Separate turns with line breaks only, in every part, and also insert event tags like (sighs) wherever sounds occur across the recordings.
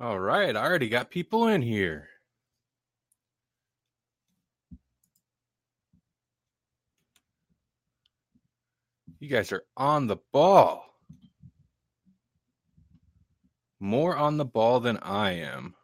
All right, I already got people in here. You guys are on the ball. More on the ball than I am.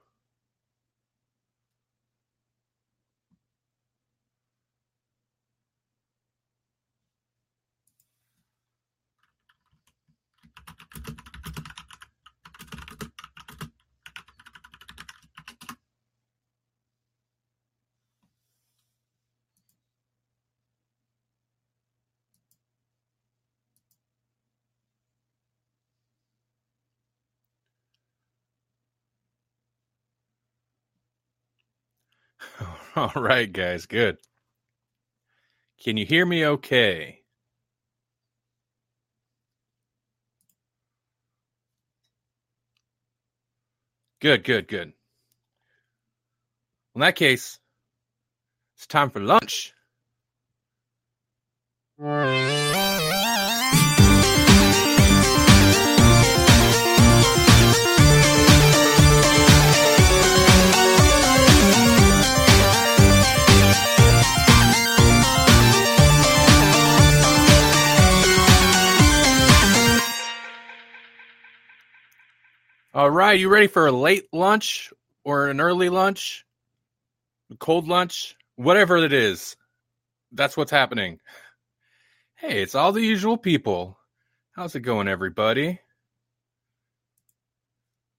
(laughs) All right, guys, good. Can you hear me okay? Good, good, good. In that case, it's time for lunch. All right, you ready for a late lunch or an early lunch? A cold lunch? Whatever it is. That's what's happening. Hey, it's all the usual people. How's it going, everybody?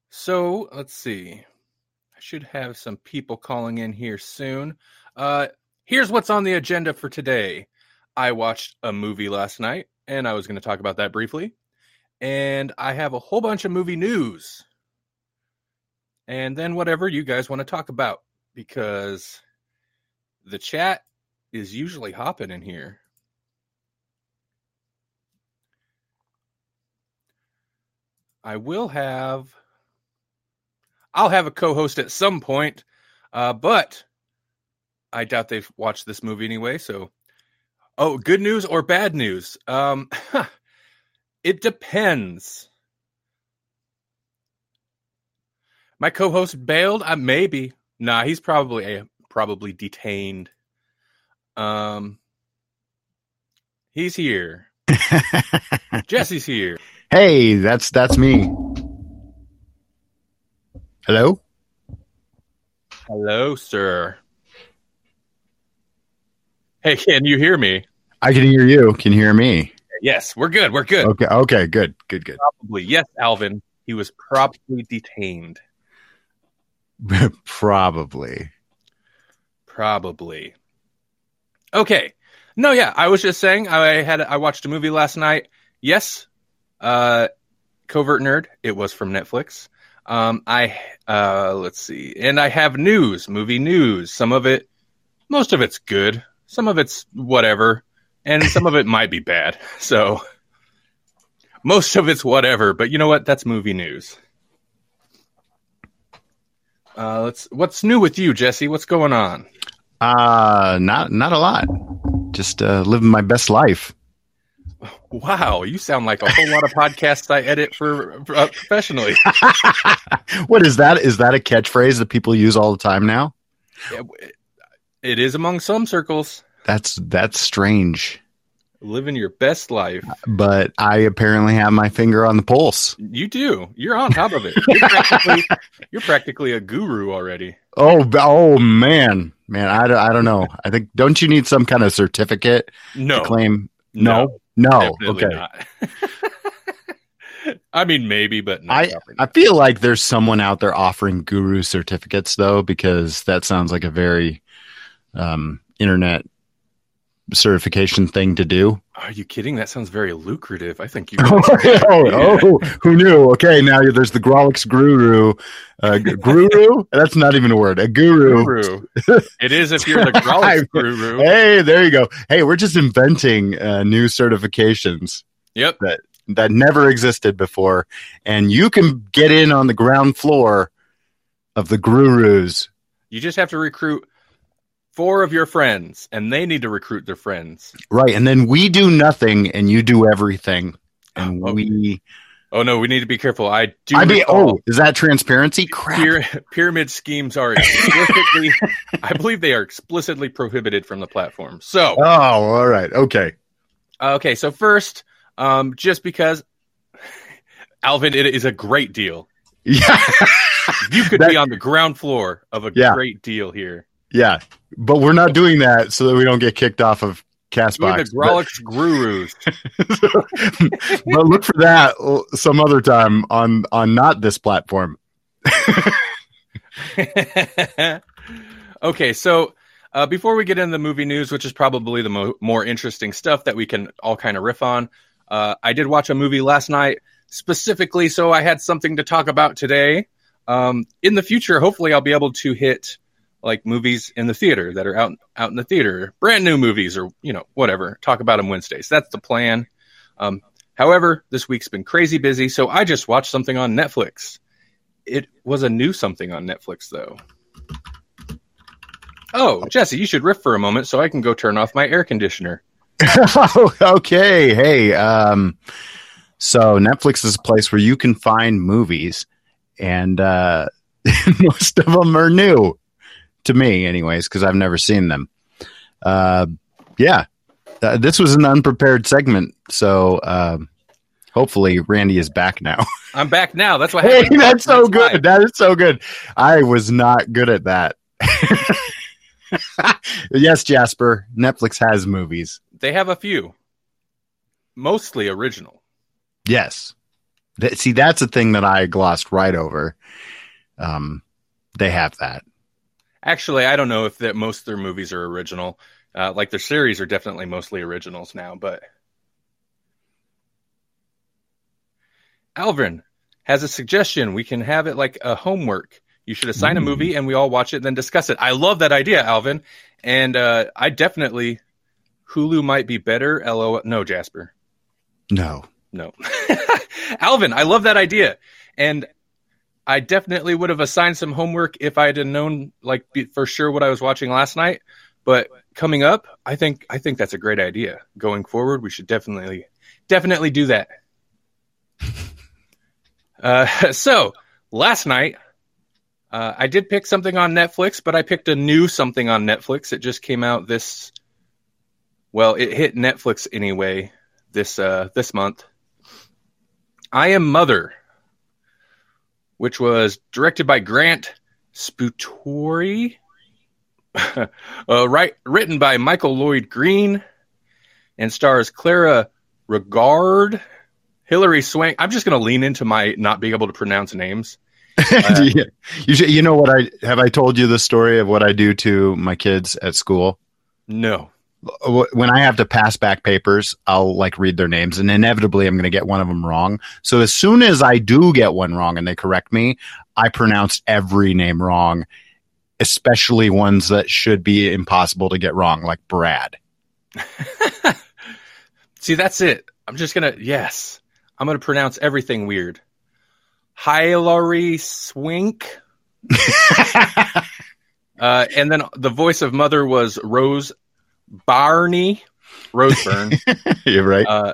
So, let's see. I should have some people calling in here soon. Uh, here's what's on the agenda for today. I watched a movie last night, and I was going to talk about that briefly and I have a whole bunch of movie news. And then whatever you guys want to talk about because the chat is usually hopping in here. I will have I'll have a co-host at some point, uh, but I doubt they've watched this movie anyway. So, oh, good news or bad news? Um, (laughs) It depends. My co-host bailed. Uh, maybe. Nah, he's probably uh, probably detained. Um, he's here. (laughs) Jesse's here.
Hey, that's that's me. Hello.
Hello, sir. Hey, can you hear me?
I can hear you. Can you hear me?
Yes, we're good. We're good.
Okay. Okay. Good. Good. Good.
Probably. Yes, Alvin. He was probably detained. (laughs)
probably.
Probably. Okay. No, yeah. I was just saying. I had. I watched a movie last night. Yes. Uh, covert nerd. It was from Netflix. Um, I uh, let's see, and I have news, movie news. Some of it, most of it's good. Some of it's whatever and some of it might be bad. (laughs) So most of it's whatever, but you know what? That's movie news. Uh, let's. What's new with you, Jesse? What's going on?
Uh not not a lot. Just uh, living my best life.
Wow, you sound like a whole lot of podcasts I edit for uh, professionally. (laughs)
what is that? Is that a catchphrase that people use all the time now?
It is among some circles.
That's that's strange.
Living your best life.
But I apparently have my finger on the pulse.
You do. You're on top of it. You're practically, (laughs) you're practically a guru already.
Oh, oh man, man. I, I don't know. I think don't you need some kind of certificate?
No.
To claim no, no. no. Okay. (laughs)
I mean, maybe, but
I I feel like there's someone out there offering guru certificates though, because that sounds like a very um, internet certification thing to do.
Are you kidding? That sounds very lucrative. I think (laughs) you.
oh, oh, who knew? Okay, now there's the Grawlix Guru. Uh, guru? That's not even a word. A guru.
guru. It is if you're the (laughs) Grawlix Guru.
Hey, there you go. Hey, we're just inventing uh, new certifications.
Yep.
That that never existed before, and you can get in on the ground floor of the gurus.
You just have to recruit four of your friends and they need to recruit their friends.
Right. And then we do nothing and you do everything. And
okay.
we
Oh no, we need to be careful. I do.
I mean,
recall
oh, is that transparency? Crap.
pyra- pyramid schemes are explicitly. (laughs) I believe they are explicitly prohibited from the platform. So
Oh, all right. Okay.
okay, so first, um, just because Alvin, it is a great deal.
Yeah.
You could (laughs)
That-
be on the ground floor of a
Yeah.
great deal here.
yeah. But we're not doing that so that we don't get kicked off of Castbox.
the Grawlix Gurus.
but, (laughs) but look for that some other time on on not this platform. (laughs) (laughs)
okay, so uh, before we get into the movie news, which is probably the mo- more interesting stuff that we can all kind of riff on, uh, I did watch a movie last night specifically, so I had something to talk about today. Um, in the future, hopefully, I'll be able to hit like movies in the theater that are out out in the theater, brand new movies or you know whatever. Talk about them Wednesdays. That's the plan. Um, however, this week's been crazy busy, so I just watched something on Netflix. It was a new something on Netflix though. Oh, Jesse, you should riff for a moment so I can go turn off my air conditioner. (laughs)
okay. Hey, um, so Netflix is a place where you can find movies, and uh, (laughs) most of them are new to me, anyways, because I've never seen them. Uh, yeah, uh, this was an unprepared segment, so um hopefully Randy is back now. (laughs)
I'm back now. That's what
hey,
happened.
that's so
That's
good. That is so good. I was not good at that. (laughs) yes, Jasper. Netflix has movies.
They have a few, mostly original.
Yes. Th- see, that's a thing that I glossed right over. Um, they have that.
Actually, I don't know if that most of their movies are original. Uh, like their series are definitely mostly originals now, but Alvin has a suggestion. We can have it like a homework. You should assign a movie and we all watch it and then discuss it. I love that idea, Alvin. And uh, I definitely Hulu might be better. LO no, Jasper.
No.
No. (laughs) Alvin, I love that idea. And I definitely would have assigned some homework if I had known like be, for sure what I was watching last night. But coming up, I think I think that's a great idea. Going forward, we should definitely definitely do that. (laughs) uh, (laughs) so last night, uh, I did pick something on Netflix, but I picked a new something on Netflix. It just came out this. Well, it hit Netflix anyway this uh, this month. I Am Mother, which was directed by Grant Sputore, (laughs) uh, right, written by Michael Lloyd Green, and stars Clara Regard, Hilary Swank. I'm just going to lean into my not being able to pronounce names. (laughs) Uh,
Yeah. you, you know what I have I told you the story of what I do to my kids at school?
No.
Wh- When I have to pass back papers, I'll like read their names and inevitably I'm going to get one of them wrong. So as soon as I do get one wrong and they correct me, I pronounce every name wrong, especially ones that should be impossible to get wrong, like Brad. (laughs)
See, that's it. I'm just going to, yes, I'm going to pronounce everything weird. Hilary Swink. (laughs) Uh, and then the voice of Mother was Rose Barney. Rose Byrne. (laughs)
You're right.
uh,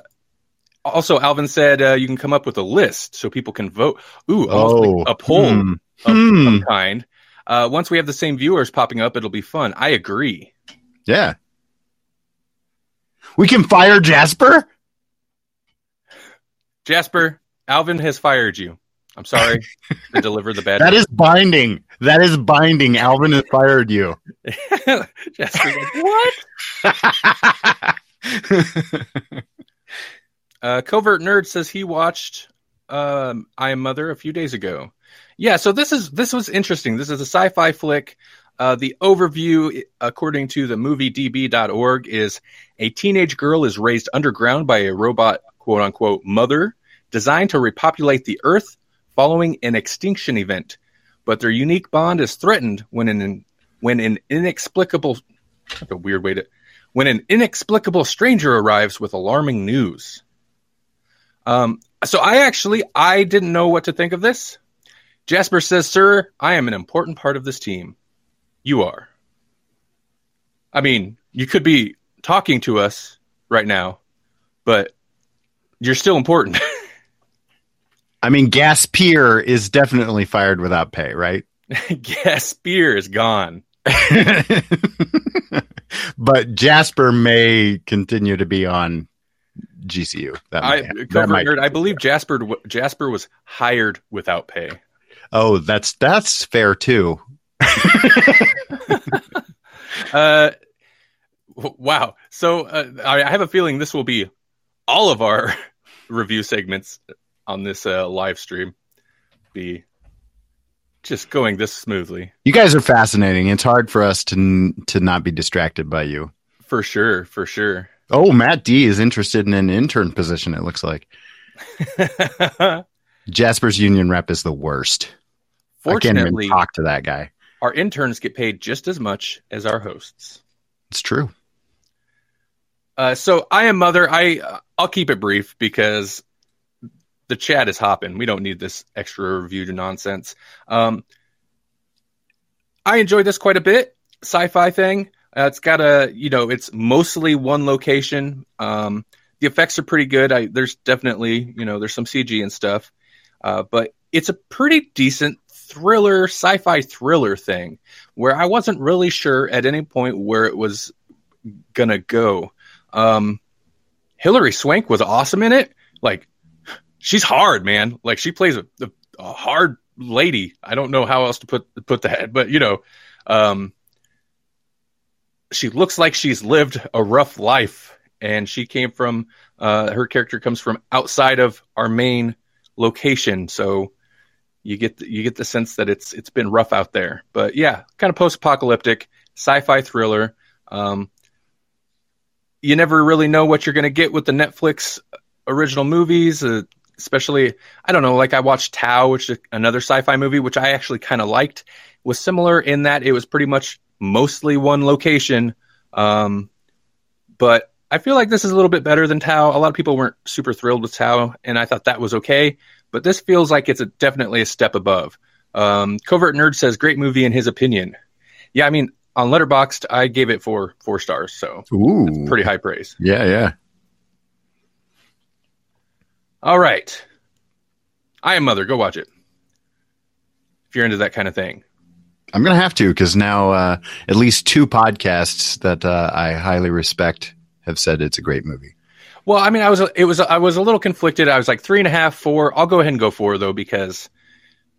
also, Alvin said uh, you can come up with a list so people can vote. Ooh,
oh,
like a poll
hmm.
of
Hmm.
some kind. Uh, once we have the same viewers popping up, it'll be fun. I agree.
Yeah. We can fire Jasper?
Jasper, Alvin has fired you. I'm sorry (laughs) to deliver the bad
That is binding. That is binding. Alvin has fired you. (laughs)
Jasper's what? (laughs) Uh, Covert Nerd says he watched um, I Am Mother a few days ago. Yeah, so this is this was interesting. This is a sci-fi flick. Uh, the overview, according to the moviedb.org, is a teenage girl is raised underground by a robot, quote unquote, mother designed to repopulate the Earth following an extinction event. But their unique bond is threatened when an when an inexplicable, a weird way to, when an inexplicable stranger arrives with alarming news. Um, so I actually I didn't know what to think of this. Jasper says, "Sir, I am an important part of this team. You are. I mean, you could be talking to us right now, but you're still important." (laughs)
I mean, Gaspier is definitely fired without pay, right? (laughs)
Gaspier is gone. (laughs)
but Jasper may continue to be on GCU.
That I, that might, nerd, I believe Jasper Jasper was hired without pay.
Oh, that's that's fair too. (laughs)
uh, wow. So uh, I have a feeling this will be all of our review segments on this uh, live stream. Be just going this smoothly.
You guys are fascinating. It's hard for us to to not be distracted by you.
For sure, for sure.
Oh, Matt D is interested in an intern position. It looks like. (laughs) Jasper's union rep is the worst. Fortunately, i talk to that guy.
Our interns get paid just as much as our hosts.
It's true.
Uh, so I am mother. I uh, I'll keep it brief because the chat is hopping. We don't need this extra review to nonsense. Um, I enjoyed this quite a bit. Sci-fi thing. Uh, it's got a you know it's mostly one location. Um, the effects are pretty good. I, there's definitely you know there's some CG and stuff, uh, but it's a pretty decent thriller, sci-fi thriller thing where I wasn't really sure at any point where it was gonna go. Um, Hilary Swank was awesome in it. Like she's hard, man. Like she plays a, a, a, hard lady. I don't know how else to put put that, but you know, um, she looks like she's lived a rough life, and she came from uh, her character comes from outside of our main location, so you get the, you get the sense that it's it's been rough out there. But yeah, kind of post apocalyptic sci-fi thriller. Um, you never really know what you're going to get with the Netflix original movies. Uh, especially I don't know, like I watched Tau, which is another sci-fi movie, which I actually kind of liked. was similar in that it was pretty much mostly one location, um, but I feel like this is a little bit better than Tau. A lot of people weren't super thrilled with Tau, and I thought that was okay. But this feels like it's a, definitely a step above. Um, Covert Nerd says great movie in his opinion. Yeah, I mean on Letterboxd, I gave it four four stars, so
Ooh.
pretty high praise.
Yeah, yeah.
All right. I am Mother. Go watch it. If you're into that kind of thing.
I'm going to have to because now uh, at least two podcasts that uh, I highly respect have said it's a great movie.
Well, I mean, I was it was I was a little conflicted. I was like three and a half, four. I'll go ahead and go four though because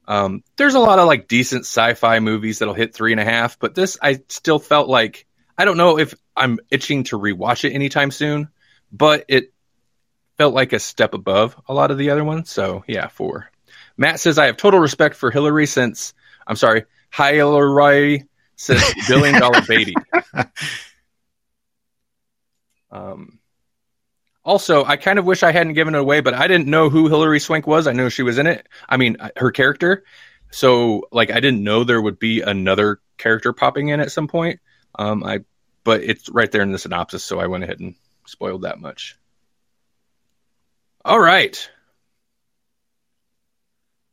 um, there's a lot of like decent sci-fi movies that'll hit three and a half, but this I still felt like I don't know if I'm itching to rewatch it anytime soon, but it felt like a step above a lot of the other ones. So yeah, four. Matt says I have total respect for Hilary since I'm sorry, Hilary since (laughs) Billion Dollar Baby. (laughs) Um, also, I kind of wish I hadn't given it away, but I didn't know who Hilary Swank was. I know she was in it. I mean, her character. So, like, I didn't know there would be another character popping in at some point. Um, I, but it's right there in the synopsis, so I went ahead and spoiled that much. All right.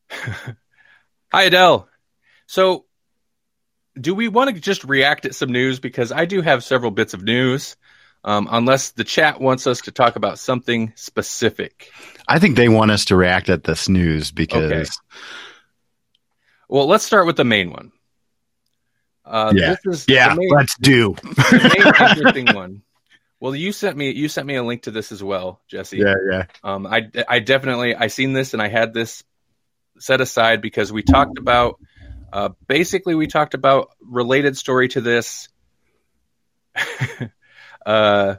(laughs) Hi, Adele. So, do we want to just react at some news? Because I do have several bits of news, um, unless the chat wants us to talk about something specific.
I think they want us to react at this news because. Okay.
Well, let's start with the main one.
Uh, yeah, yeah. Let's do
the main (laughs) interesting one. Well, you sent me you sent me a link to this as well, Jesse.
Yeah, yeah.
Um, I I definitely I seen this and I had this set aside because we talked about uh, basically we talked about related story to this. (laughs) uh,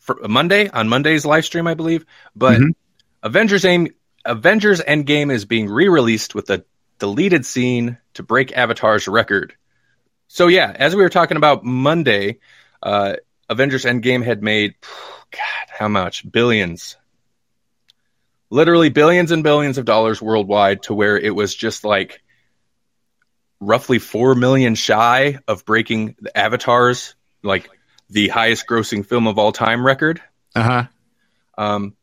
for Monday on Monday's live stream, I believe. But mm-hmm. Avengers Aim Avengers Endgame is being re-released with a deleted scene to break Avatar's record. So yeah, as we were talking about Monday, uh, Avengers Endgame had made (sighs) God, how much billions, literally billions and billions of dollars worldwide, to where it was just like roughly four million shy of breaking the Avatar's like the highest grossing film of all time record.
Uh huh.
Um,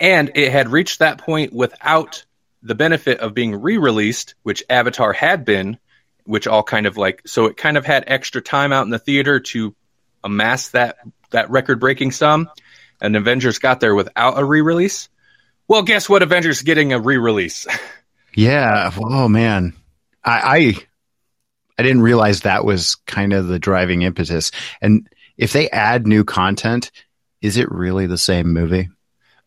and it had reached that point without the benefit of being re-released, which Avatar had been which all kind of like so it kind of had extra time out in the theater to amass that that record breaking sum and avengers got there without a re-release Well, guess what? Avengers getting a re-release. (laughs)
Yeah. Oh man, I, I I didn't realize that was kind of the driving impetus. And if they add new content, is it really the same movie?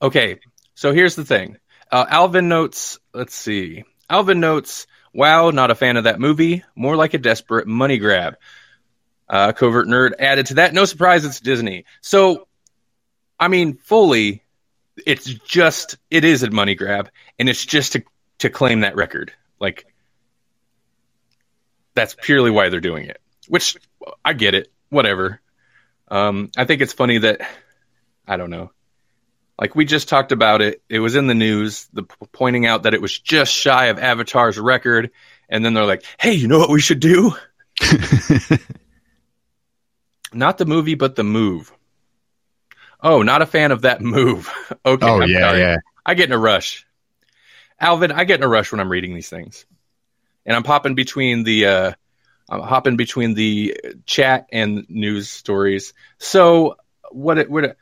Okay, so here's the thing. Uh, Alvin notes. Let's see. Alvin notes. Wow, not a fan of that movie. More like a desperate money grab. Uh, Covert Nerd added to that. No surprise, it's Disney. So, I mean, fully, it's just it is a money grab, and it's just to to claim that record. Like that's purely why they're doing it. Which I get it. Whatever. Um, I think it's funny that I don't know. Like we just talked about it. It was in the news, the pointing out that it was just shy of Avatar's record, and then they're like, "Hey, you know what we should do? (laughs) Not the movie, but the move." Oh, not a fan of that move. (laughs) okay.
oh
I'm
yeah,
sorry.
yeah.
I get in a rush. Alvin, I get in a rush when I'm reading these things. And I'm hopping between the uh I'm hopping between the chat and news stories. So what it what it,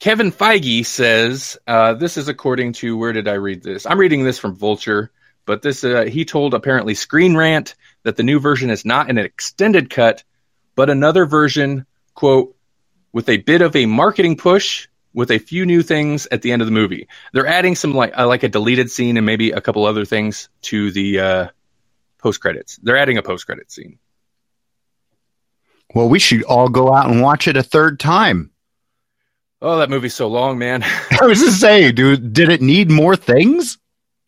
Kevin Feige says, uh, this is according to where did I read this? I'm reading this from Vulture, but this uh, he told apparently Screen Rant that the new version is not an extended cut, but another version, quote, with a bit of a marketing push with a few new things at the end of the movie. They're adding some like uh, like a deleted scene and maybe a couple other things to the uh, post credits. They're adding a post credit scene.
Well, we should all go out and watch it a third time.
Oh, that movie's so long, man. (laughs)
I was just saying, dude, did it need more things?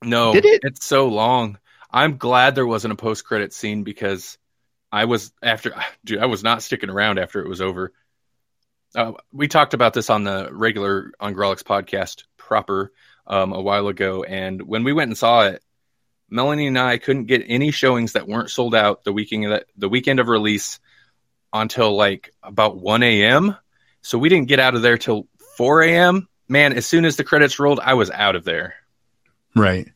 no,
Did it?
it's so long. I'm glad there wasn't a post credit scene because I was after (sighs) dude, I was not sticking around after it was over. Uh, we talked about this on the regular on Grawlix podcast proper um, a while ago, and when we went and saw it, Melanie and I couldn't get any showings that weren't sold out the weekend the weekend of release until like about 1 a.m. So we didn't get out of there till 4 a.m. Man, as soon as the credits rolled, I was out of there.
Right.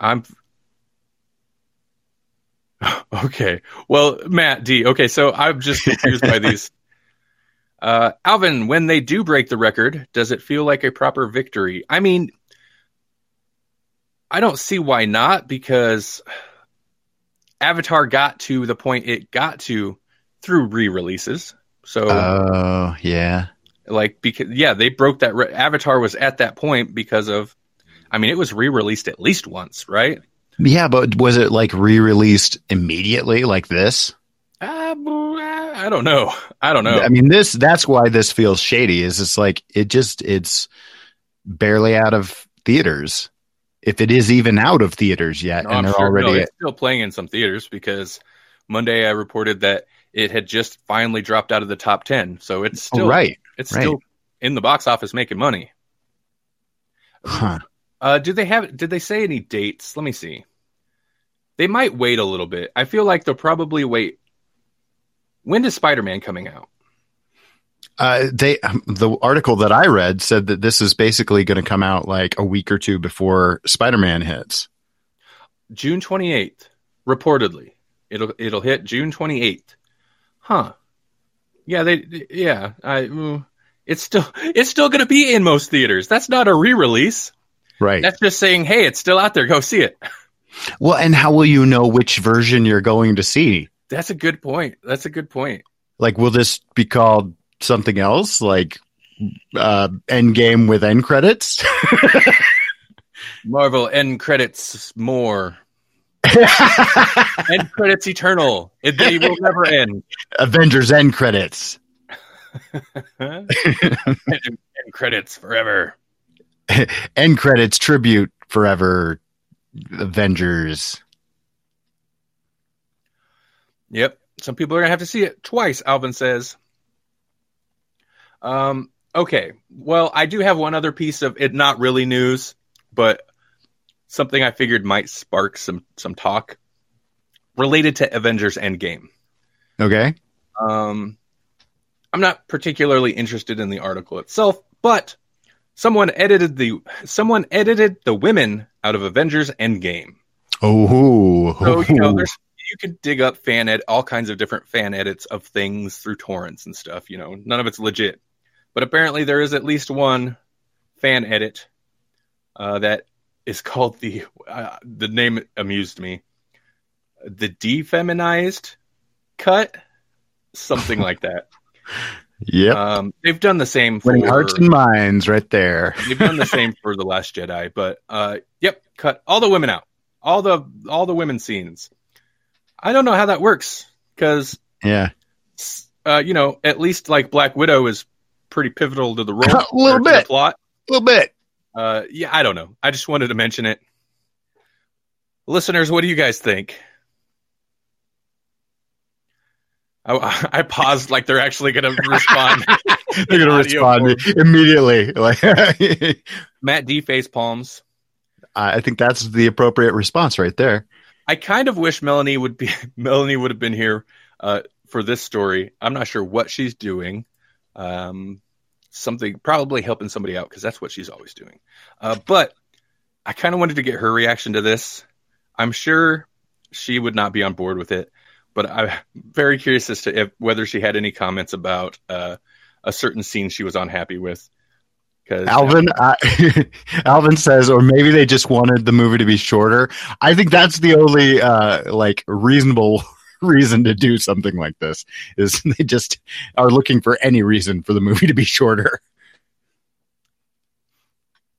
I'm (laughs) okay. Well, Matt D. Okay, so I'm just confused by these. (laughs) Uh, Alvin, when they do break the record, does it feel like a proper victory? I mean, I don't see why not because Avatar got to the point it got to through re-releases. So,
Oh, yeah.
like, because yeah, they broke that. Re- Avatar was at that point because of. I mean, it was re-released at least once, right?
Yeah, but was it like re-released immediately like this?
Uh, I don't know. I don't know.
I mean, this that's why this feels shady. Is it's like it just it's barely out of theaters, if it is even out of theaters yet,
No,
and
I'm
they're
sure no,
already.
it's still playing in some theaters because Monday I reported that it had just finally dropped out of the top ten. So it's
oh,
still
right.
it's
right.
still in the box office making money.
Huh.
Uh, did they have? Did they say any dates? Let me see. They might wait a little bit. I feel like they'll probably wait. When is Spider Man coming out?
Uh, they the article that I read said that this is basically going to come out like a week or two before Spider-Man hits.
June twenty eighth, reportedly. It'll it'll hit June twenty eighth. Huh. Yeah, they yeah. I mm, it's still (laughs) it's still going to be in most theaters. That's not a re release.
Right.
That's just saying, hey, it's still out there. Go see it. (laughs)
well, and how will you know which version you're going to see?
That's a good point. That's a good point.
Like, will this be called something else, like uh, Endgame with end credits? (laughs)
Marvel end credits more. (laughs) End credits eternal. It, they will never end.
Avengers end credits.
end, (laughs) end credits forever.
end credits tribute forever. Avengers.
Yep. Some people are gonna have to see it twice. Alvin says. Um. Okay. Well, I do have one other piece of it. Not really news, but something I figured might spark some some talk related to Avengers Endgame.
Okay.
Um, I'm not particularly interested in the article itself, but someone edited the someone edited the women out of Avengers Endgame.
Oh,
So you know, there's you can dig up fan ed all kinds of different fan edits of things through torrents and stuff. You know, none of it's legit, but apparently there is at least one fan edit uh, that is called the uh, the name amused me, the defeminized cut, something like that. (laughs)
Yep.
Um, they've done the same for
Winning hearts and minds right there. (laughs)
they've done the same for the Last Jedi, but uh, yep, cut all the women out, all the all the women scenes. I don't know how that works because
Yeah.
uh, you know at least like Black Widow is pretty pivotal to the (laughs) role,
A little bit.
plot.
A little bit.
Uh, yeah, I don't know. I just wanted to mention it. Listeners, what do you guys think? I, (laughs) I paused like they're actually going (laughs) to respond.
They're gonna
Audio
respond immediately. Like
Matt D face palms.
I think that's the appropriate response right there.
I kind of wish Melanie would be Melanie would have been here uh, for this story. I'm not sure what she's doing. Um, something probably helping somebody out because that's what she's always doing. Uh, but I kind of wanted to get her reaction to this. I'm sure she would not be on board with it, but I'm very curious as to if, whether she had any comments about uh, a certain scene she was unhappy with.
Alvin, I, (laughs) Alvin says, or maybe they just wanted the movie to be shorter. I think that's the only uh, like reasonable (laughs) reason to do something like this is (laughs) they just are looking for any reason for the movie to be shorter.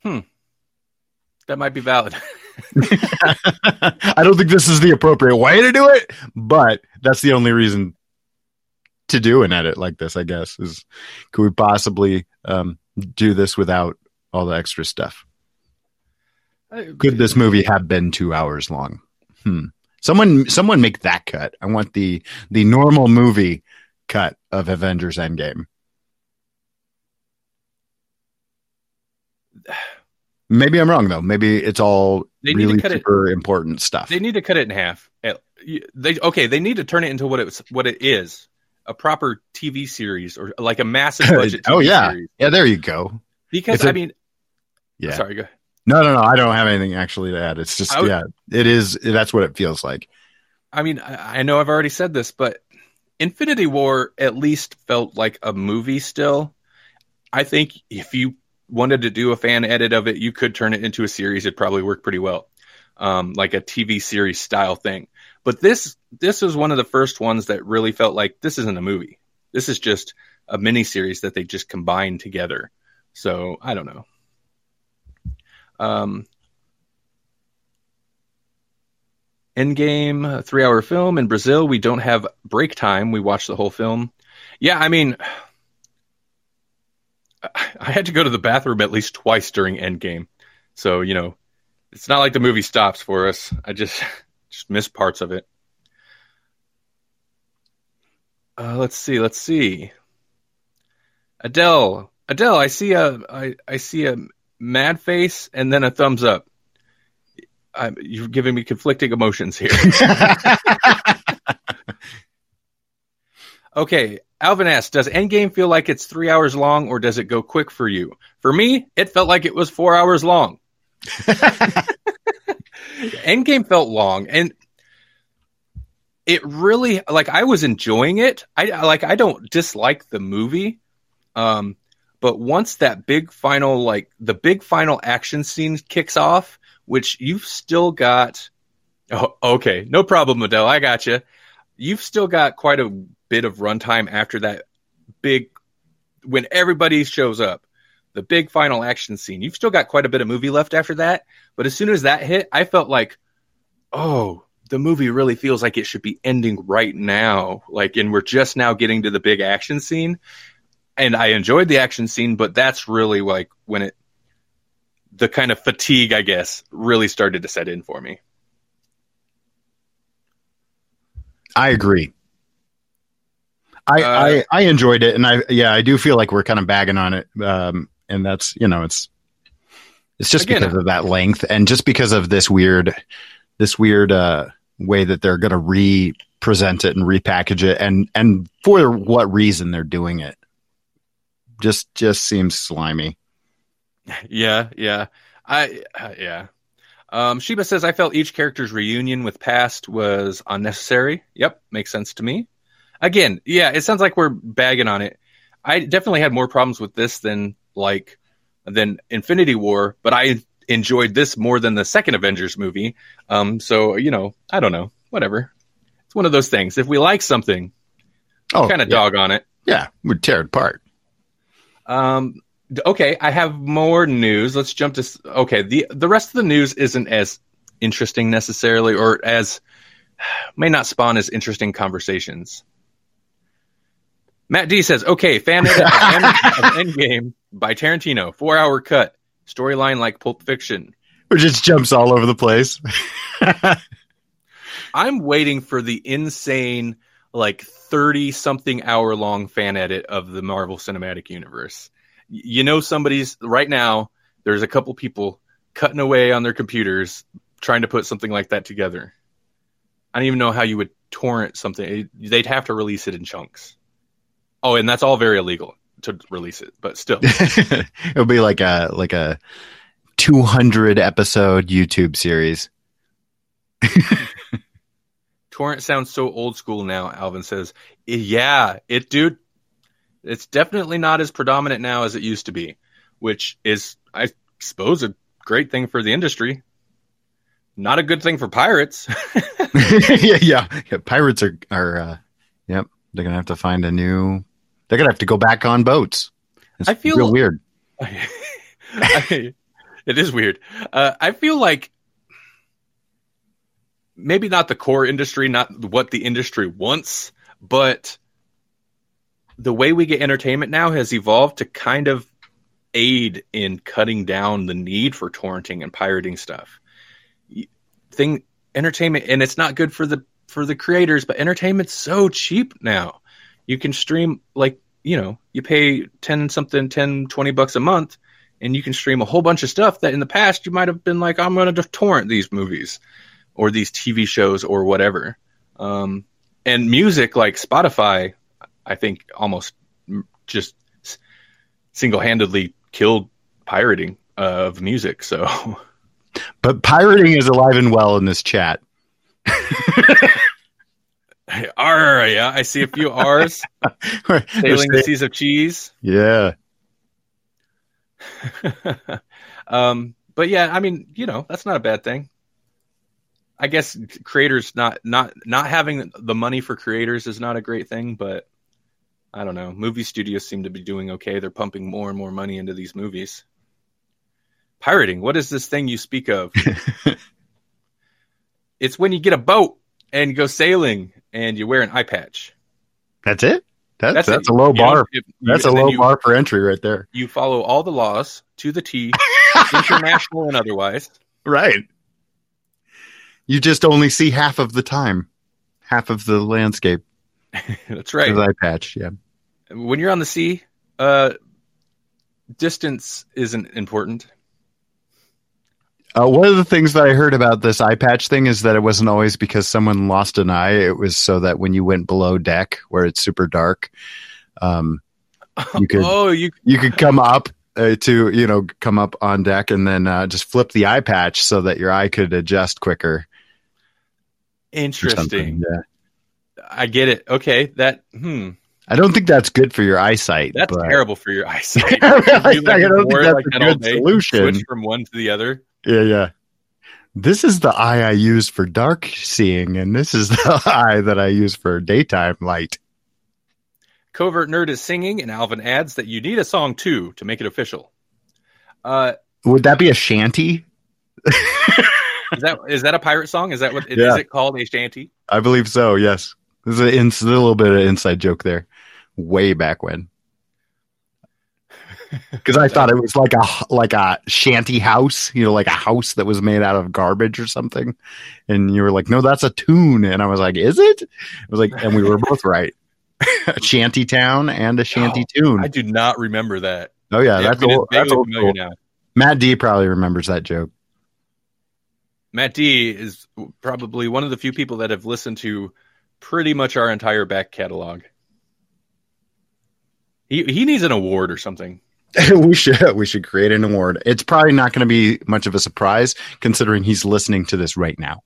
Hmm.
That might be valid. (laughs)
I don't think this is the appropriate way to do it, but that's the only reason to do an edit like this, I guess, is could we possibly um, do this without all the extra stuff? Could this movie have been two hours long? Hmm. Someone, someone make that cut. I want the the normal movie cut of Avengers Endgame. (sighs) Maybe I'm wrong though. Maybe it's all
They
really
cut it-
super important stuff.
They need to cut it in half. They okay. They need to turn it into what it's what it is, a proper TV series or like a massive (laughs) budget. TV
oh yeah,
series.
yeah. There you go.
Because I mean,
Yeah.
sorry, go.
No, no, no. I don't have anything actually to add. It's just
would-
yeah. It is. That's what it feels like.
I mean, I, I know I've already said this, but Infinity War at least felt like a movie still. I think if you wanted to do a fan edit of it, you could turn it into a series. It'd probably work pretty well, um, like a TV series style thing. But this this was one of the first ones that really felt like this isn't a movie. This is just a mini series that they just combined together. So I don't know. Um, Endgame, three hour film in Brazil. We don't have break time. We watch the whole film. Yeah, I mean, I had to go to the bathroom at least twice during Endgame. So, you know, it's not like the movie stops for us. I just (laughs) just miss parts of it. Uh, let's see, let's see. Adele, Adele, I see a I, I see a mad face and then a thumbs up. I'm, you're giving me conflicting emotions here. (laughs) okay, Alvin asks, does Endgame feel like it's three hours long or does it go quick for you? For me, it felt like it was four hours long. (laughs) Endgame felt long and it really like I was enjoying it. I like I don't dislike the movie. Um but once that big final like the big final action scene kicks off, which you've still got Oh, okay. No problem, Adele. I got you. You've still got quite a bit of runtime after that big when everybody shows up. The big final action scene. You've still got quite a bit of movie left after that, but as soon as that hit, I felt like, "Oh, the movie really feels like it should be ending right now." Like and we're just now getting to the big action scene. And I enjoyed the action scene, but that's really like when it the kind of fatigue, I guess, really started to set in for me.
I agree. I,
Uh,
I I enjoyed it, and I yeah I do feel like we're kind of bagging on it, um, and that's you know it's it's just
Again,
because of that length, and just because of this weird this weird uh, way that they're going to re-present it and repackage it, and and for what reason they're doing it, just just seems slimy.
Yeah, yeah. I uh, yeah. Um, Sheba says, I felt each character's reunion with past was unnecessary. Yep, makes sense to me. Again, yeah, it sounds like we're bagging on it. I definitely had more problems with this than like than Infinity War, but I enjoyed this more than the second Avengers movie. Um, so you know, I don't know, whatever. It's one of those things. If we like something,
Oh,
kind of
yeah.
dog on it.
Yeah, we'd tear it apart.
Um, okay, I have more news. Let's jump to okay. the The rest of the news isn't as interesting necessarily, or as (sighs) may not spawn as interesting conversations. Matt D says, "Okay, fan edit of, End, of (laughs) Endgame by Tarantino, four hour cut, storyline like Pulp Fiction.
Or just jumps all over the place. (laughs)
I'm waiting for the insane, like 30 something hour long fan edit of the Marvel Cinematic Universe. You know, somebody's right now, there's a couple people cutting away on their computers trying to put something like that together. I don't even know how you would torrent something. They'd have to release it in chunks. Oh, and that's all very illegal to release it, but still. (laughs)
It'll be like a like a 200 episode YouTube series. (laughs)
Torrent sounds so old school now, Alvin says. Yeah, it, dude, it's definitely not as predominant now as it used to be, which is, I suppose, a great thing for the industry. Not a good thing for pirates. (laughs) (laughs)
yeah, yeah, yeah. Pirates are are uh, yep. They're gonna have to find a new. They're gonna have to go back on boats. It's
I feel-
real weird. (laughs)
I- it is weird. Uh, I feel like maybe not the core industry, not what the industry wants, but the way we get entertainment now has evolved to kind of aid in cutting down the need for torrenting and pirating stuff. Thing entertainment, and it's not good for the for the creators, but entertainment's so cheap now. You can stream like you know you pay 10 something 10 20 bucks a month and you can stream a whole bunch of stuff that in the past you might have been like i'm going to torrent these movies or these tv shows or whatever. Um, and music like spotify i think almost just single-handedly killed pirating of music so.
But pirating is alive and well in this chat. (laughs)
R, yeah i see a few r's. (laughs) Sailing the seas of cheese.
Yeah, (laughs)
um, but yeah, I mean, you know, that's not a bad thing. I guess creators not not not having the money for creators is not a great thing, but I don't know. Movie studios seem to be doing okay. They're pumping more and more money into these movies. Pirating, what is this thing you speak of? (laughs) it's when you get a boat and you go sailing and you wear an eye patch.
that's it. That's that's,
it.
a low
You
bar. That's a low
you-
bar for entry right there.
You follow all the laws to the T, (laughs) international and otherwise.
Right. You just only see half of the time, half of the landscape. (laughs)
That's right.
Eye patch. Yeah.
when you're on the sea, uh, distance isn't important.
Uh, one of the things that I heard about this eye patch thing is that it wasn't always because someone lost an eye. It was so that when you went below deck, where it's super dark, um, (laughs) You could-
oh, you
you could come up uh, to you know come up on deck and then uh, just flip the eye patch so that your eye could adjust quicker.
Interesting.
Yeah.
I get it. Okay, that hmm,
I don't think that's good for your eyesight.
that's
but
terrible for your (laughs) eyesight.
I
You
don't think that's
like
a good solution.
Switch from one to the other.
Yeah, yeah. This is the eye I use for dark seeing, and this is (laughs) the eye that I use for daytime light.
Covert Nerd is singing, and Alvin adds that you need a song too to make it official. Uh,
Would that be a shanty? (laughs)
is that is that a pirate song? Is that what is
Yeah.
it called? A shanty?
I believe so. Yes, there's a, ins- a little bit of inside joke there, way back when. (laughs) Because I thought it was like a like a shanty house, you know, like a house that was made out of garbage or something. And you were like, "No, that's a tune," and I was like, "Is it?" I was like, and we were both right. (laughs) a shanty town and a shanty oh, tune.
I do not remember that.
oh yeah,
Yeah,
that's
I mean,
old, that's old
familiar
school.
now.
Matt D probably remembers that joke.
Matt D is probably one of the few people that have listened to pretty much our entire back catalog. He he needs an award or something. (laughs)
we should we should create an award. It's probably not going to be much of a surprise considering he's listening to this right now.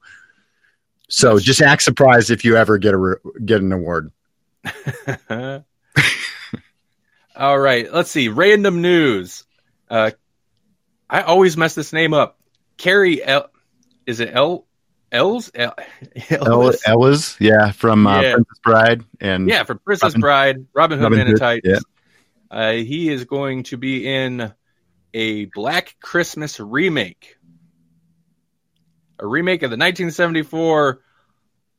So just act surprised if you ever get a get an award. (laughs)
All right, let's see. Random news. Uh, I always mess this name up. Carrie L. Is it L? Els? El-
Ellis, Ellis yeah, from uh,
Yeah.
Princess Bride and
Yeah, from Princess
Robin-
Bride, Robin Hood
Robin Hood,
Tights.
yeah.
Uh, he is going to be in a Black Christmas remake. A remake of the 1974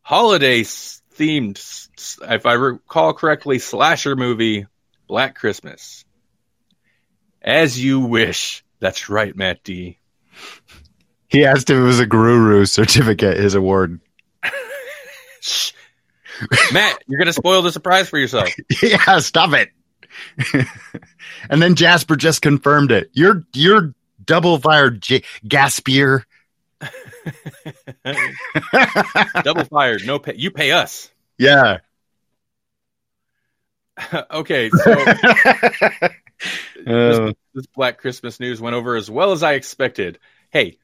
holiday themed, if I recall correctly, slasher movie, Black Christmas. As you wish. That's right, Matt D.
he asked if it was a Guru certificate. His award. (laughs)
Matt, you're going to spoil the surprise for yourself. (laughs)
yeah, stop it. (laughs) and then Jasper just confirmed it. You're you're double fired, J- Gaspier.
Double fired. No pay. You pay us.
yeah.
okay, so
Uh,
this Black Christmas news went over as well as I expected. Hey,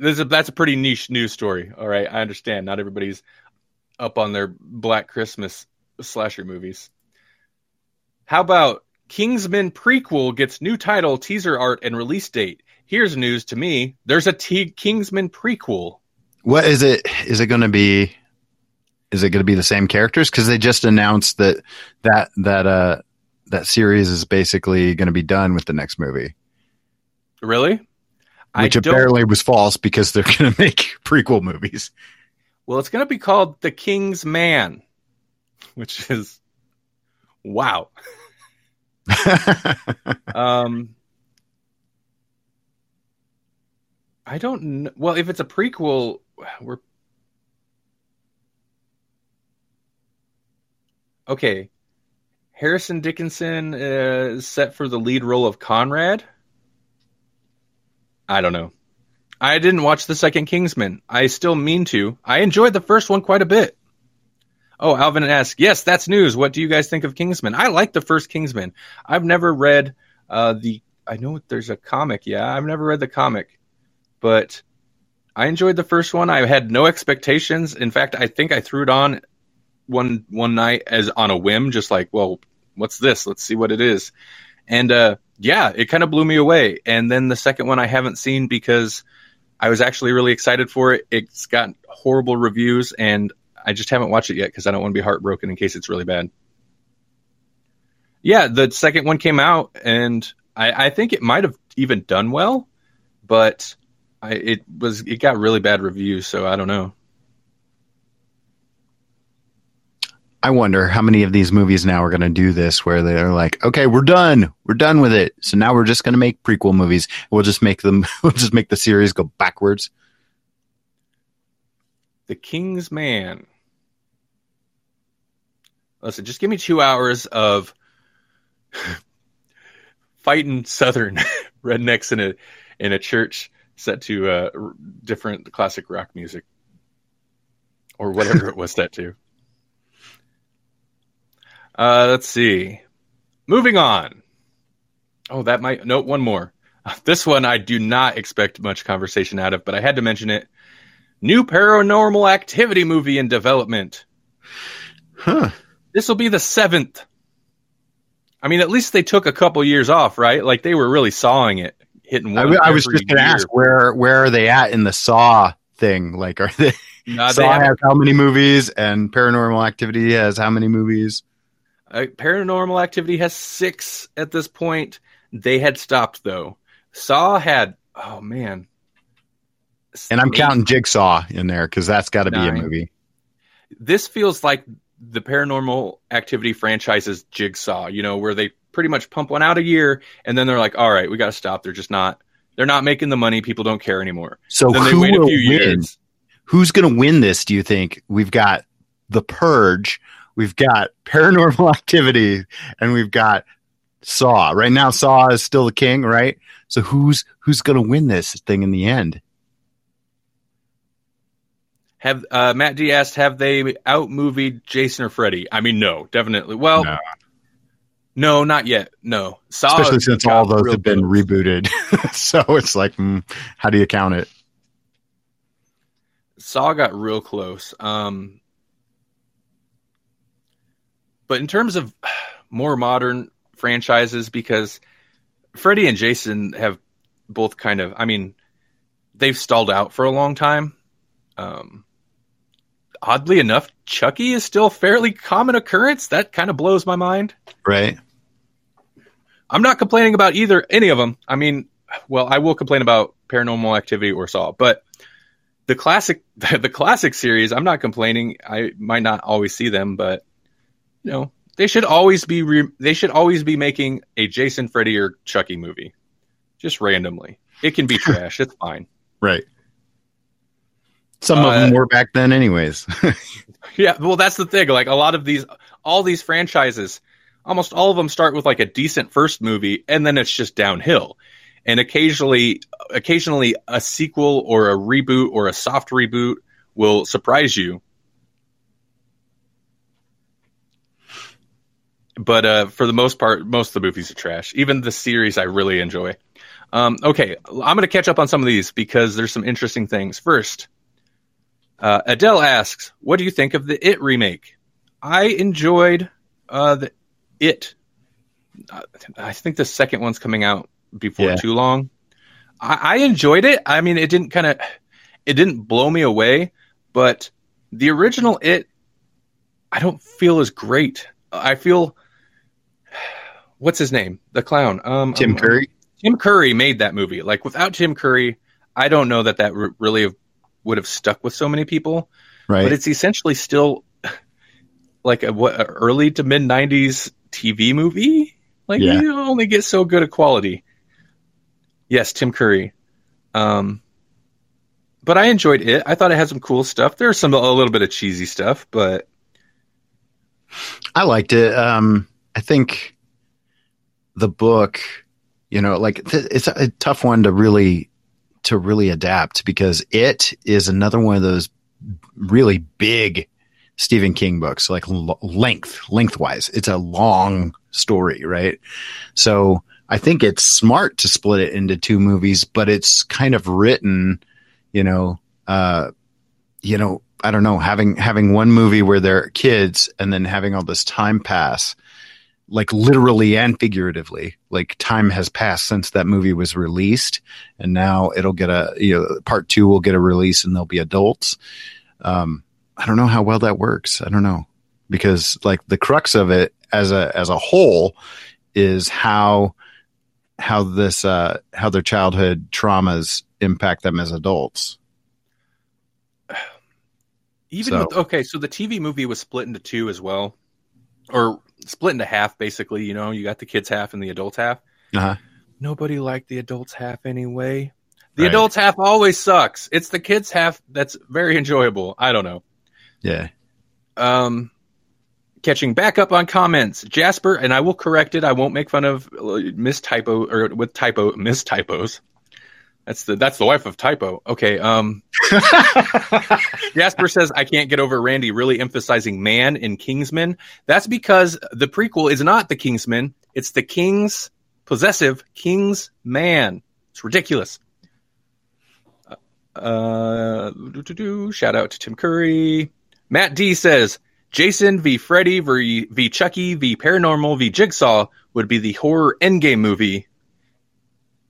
this is, that's a pretty niche news story. All right, I understand. Not everybody's up on their Black Christmas slasher movies. How about Kingsman prequel gets new title, teaser art, and release date? Here's news to me. There's a T- Kingsman prequel.
what is it? Is it going to be? Is it going to be the same characters? Because they just announced that that that uh that series is basically going to be done with the next movie,
Really?
Which apparently was false because they're (laughs) going to make prequel movies.
Well, it's going to be called The King's Man, which is wow. (laughs) Um, I don't know. Well, if it's a prequel, we're okay. Harris Dickinson uh, is set for the lead role of Conrad. I don't know. I didn't watch the second Kingsman. I still mean to. I enjoyed the first one quite a bit. Oh, Alvin asks, yes, that's news. What do you guys think of Kingsman? I like the first Kingsman. I've never read uh, the. I know there's a comic. Yeah, I've never read the comic, but I enjoyed the first one. I had no expectations. In fact, I think I threw it on one one night as on a whim, just like, well, what's this? Let's see what it is. And uh, yeah, it kind of blew me away. And then the second one I haven't seen because I was actually really excited for it. It's got horrible reviews, and I just haven't watched it yet because I don't want to be heartbroken in case it's really bad. Yeah, the second one came out, and I, I think it might have even done well, but I, it was it got really bad reviews, so I don't know.
I wonder how many of these movies now are going to do this where they're like, okay, we're done. We're done with it. So now we're just going to make prequel movies. We'll just make them, (laughs) we'll just make the series go backwards.
The King's Man. Listen, just give me two hours of (laughs) fighting Southern (laughs) rednecks in a in a church set to uh, different classic rock music or whatever it was set to. Uh, let's see. Moving on. Oh, that might no one more. (laughs) This one I do not expect much conversation out of, but I had to mention it. New paranormal activity movie in development.
Huh.
This will be the seventh. I mean, at least they took a couple years off, right? Like they were really sawing it, hitting
I,
one.
I was just going to ask where, where are they at in the Saw thing? Like, are they,
they
Saw
have-
has how many movies and Paranormal Activity has how many movies?
Uh, Paranormal Activity has six at this point. They had stopped though. Saw had oh man,
And I'm
Eight.
counting Jigsaw in there because that's got to be a movie.
This feels like the Paranormal Activity franchise's Jigsaw. You know, where they pretty much pump one out a year, and then they're like, "All right, we got to stop." They're just not. They're not making the money. People don't care anymore.
So
then they
who
wait a few
win?
years.
Who's going to win this? Do you think we've got The Purge, we've got Paranormal (laughs) Activity, and we've got Saw. Right now, Saw is still the king, right? So who's who's going to win this thing in the end?
Have uh, Matt D asked, have they out movied Jason or Freddy? I mean, no, definitely. Well,
No.
No, not yet. No, Saw
Especially since all those have been
close.
rebooted. (laughs) so it's like, mm, how do you count it?
Saw got real close. Um, but in terms of more modern franchises, because Freddy and Jason have both kind of, I mean, they've stalled out for a long time. Um, oddly enough, Chucky is still a fairly common occurrence. That kind of blows my mind.
Right.
I'm not complaining about either any of them. I mean, well, I will complain about Paranormal Activity or Saw, but the classic (laughs) the classic series, I'm not complaining. I might not always see them, but you know, they should always be re- they should always be making a Jason, Freddy, or Chucky movie, just randomly. It can be trash. It's fine.
Right. Some
Uh,
of them were back then, anyways. (laughs)
Yeah, well, that's the thing. Like a lot of these, all these franchises, almost all of them start with like a decent first movie, and then it's just downhill. And occasionally, occasionally, a sequel or a reboot or a soft reboot will surprise you. But uh, for the most part, most of the movies are trash. Even the series, I really enjoy. Um, okay, I'm going to catch up on some of these because there's some interesting things. First, uh, Adele asks, "What do you think of the It remake?" I enjoyed uh, the It. I think the second one's coming out before
Yeah.
too long. I, I enjoyed it. I mean, it didn't kind of, it didn't blow me away, but the original It, I don't feel as great. I feel, what's his name, the clown, um,
Tim
um,
Curry.
Tim Curry made that movie. Like without Tim Curry, I don't know that that re- really have, would have stuck with so many people.
Right.
But it's essentially still like a what a early to mid '90s TV movie. Like
Yeah.
you only get so good a quality. Yes, Tim Curry. Um, but I enjoyed it. I thought it had some cool stuff. There's some a little bit of cheesy stuff, but
I liked it. Um, I think the book, you know, like th- it's a, a tough one to really to really adapt because it is another one of those really big Stephen King books, like l- length, lengthwise. It's a long story, right? So I think it's smart to split it into two movies, but it's kind of written, you know, uh, you know, I don't know, having having one movie where they're kids and then having all this time pass, like literally and figuratively, like time has passed since that movie was released, and now it'll get a you know part two will get a release and they'll be adults. Um, I don't know how well that works. I don't know because like the crux of it as a as a whole is how how this uh how their childhood traumas impact them as adults.
even
So-
with okay, so the TV movie was split into two as well, or split into half basically. You know, you got the kids half and the adults half.
Uh-huh.
Nobody liked the adults half anyway. The
Right.
adults half always sucks. It's the kids half that's very enjoyable. I don't know.
Yeah.
Um, catching back up on comments, Jasper, and I will correct it. I won't make fun of uh, miss typo or with typo miss typos. That's the that's the wife of typo. Okay. Um, (laughs) Jasper says I can't get over Randy really emphasizing man in Kingsman. That's because the prequel is not the Kingsman; it's the King's possessive King's man. It's ridiculous. Uh, shout out to Tim Curry. Matt D says Jason v Freddy v, v Chucky v Paranormal v Jigsaw would be the horror endgame movie.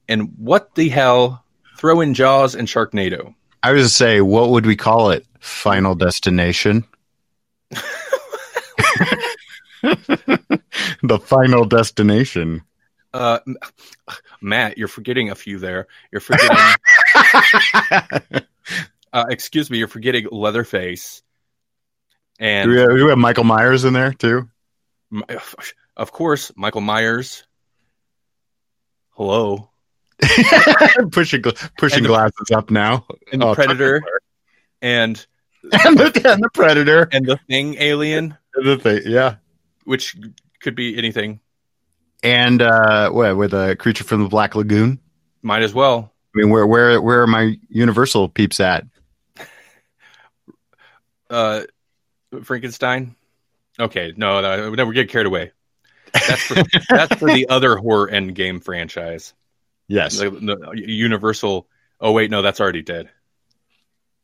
And what the hell? Throw in Jaws and Sharknado.
I was to say, what would we call it? Final Destination. (laughs) the Final Destination.
Uh, Matt, you're forgetting a few there. You're forgetting. (laughs) uh, excuse me, you're forgetting Leatherface.
Do
And
we, have, do we have Michael Myers in there too?
Of course, Michael Myers. Hello. (laughs)
pushing pushing
the-
glasses up now.
And the
Oh,
Predator. (laughs) And
and the, and the Predator.
and the Thing Alien,
And the thing, yeah.
which could be anything.
And uh, what with a creature from the Black Lagoon?
Might as well.
I mean, where where where are my Universal peeps at?
Uh, Frankenstein. Okay, no, no, no, we get carried away. That's for, (laughs) that's for the other horror end game franchise.
Yes.
The, the Universal. Oh wait, no, that's already dead.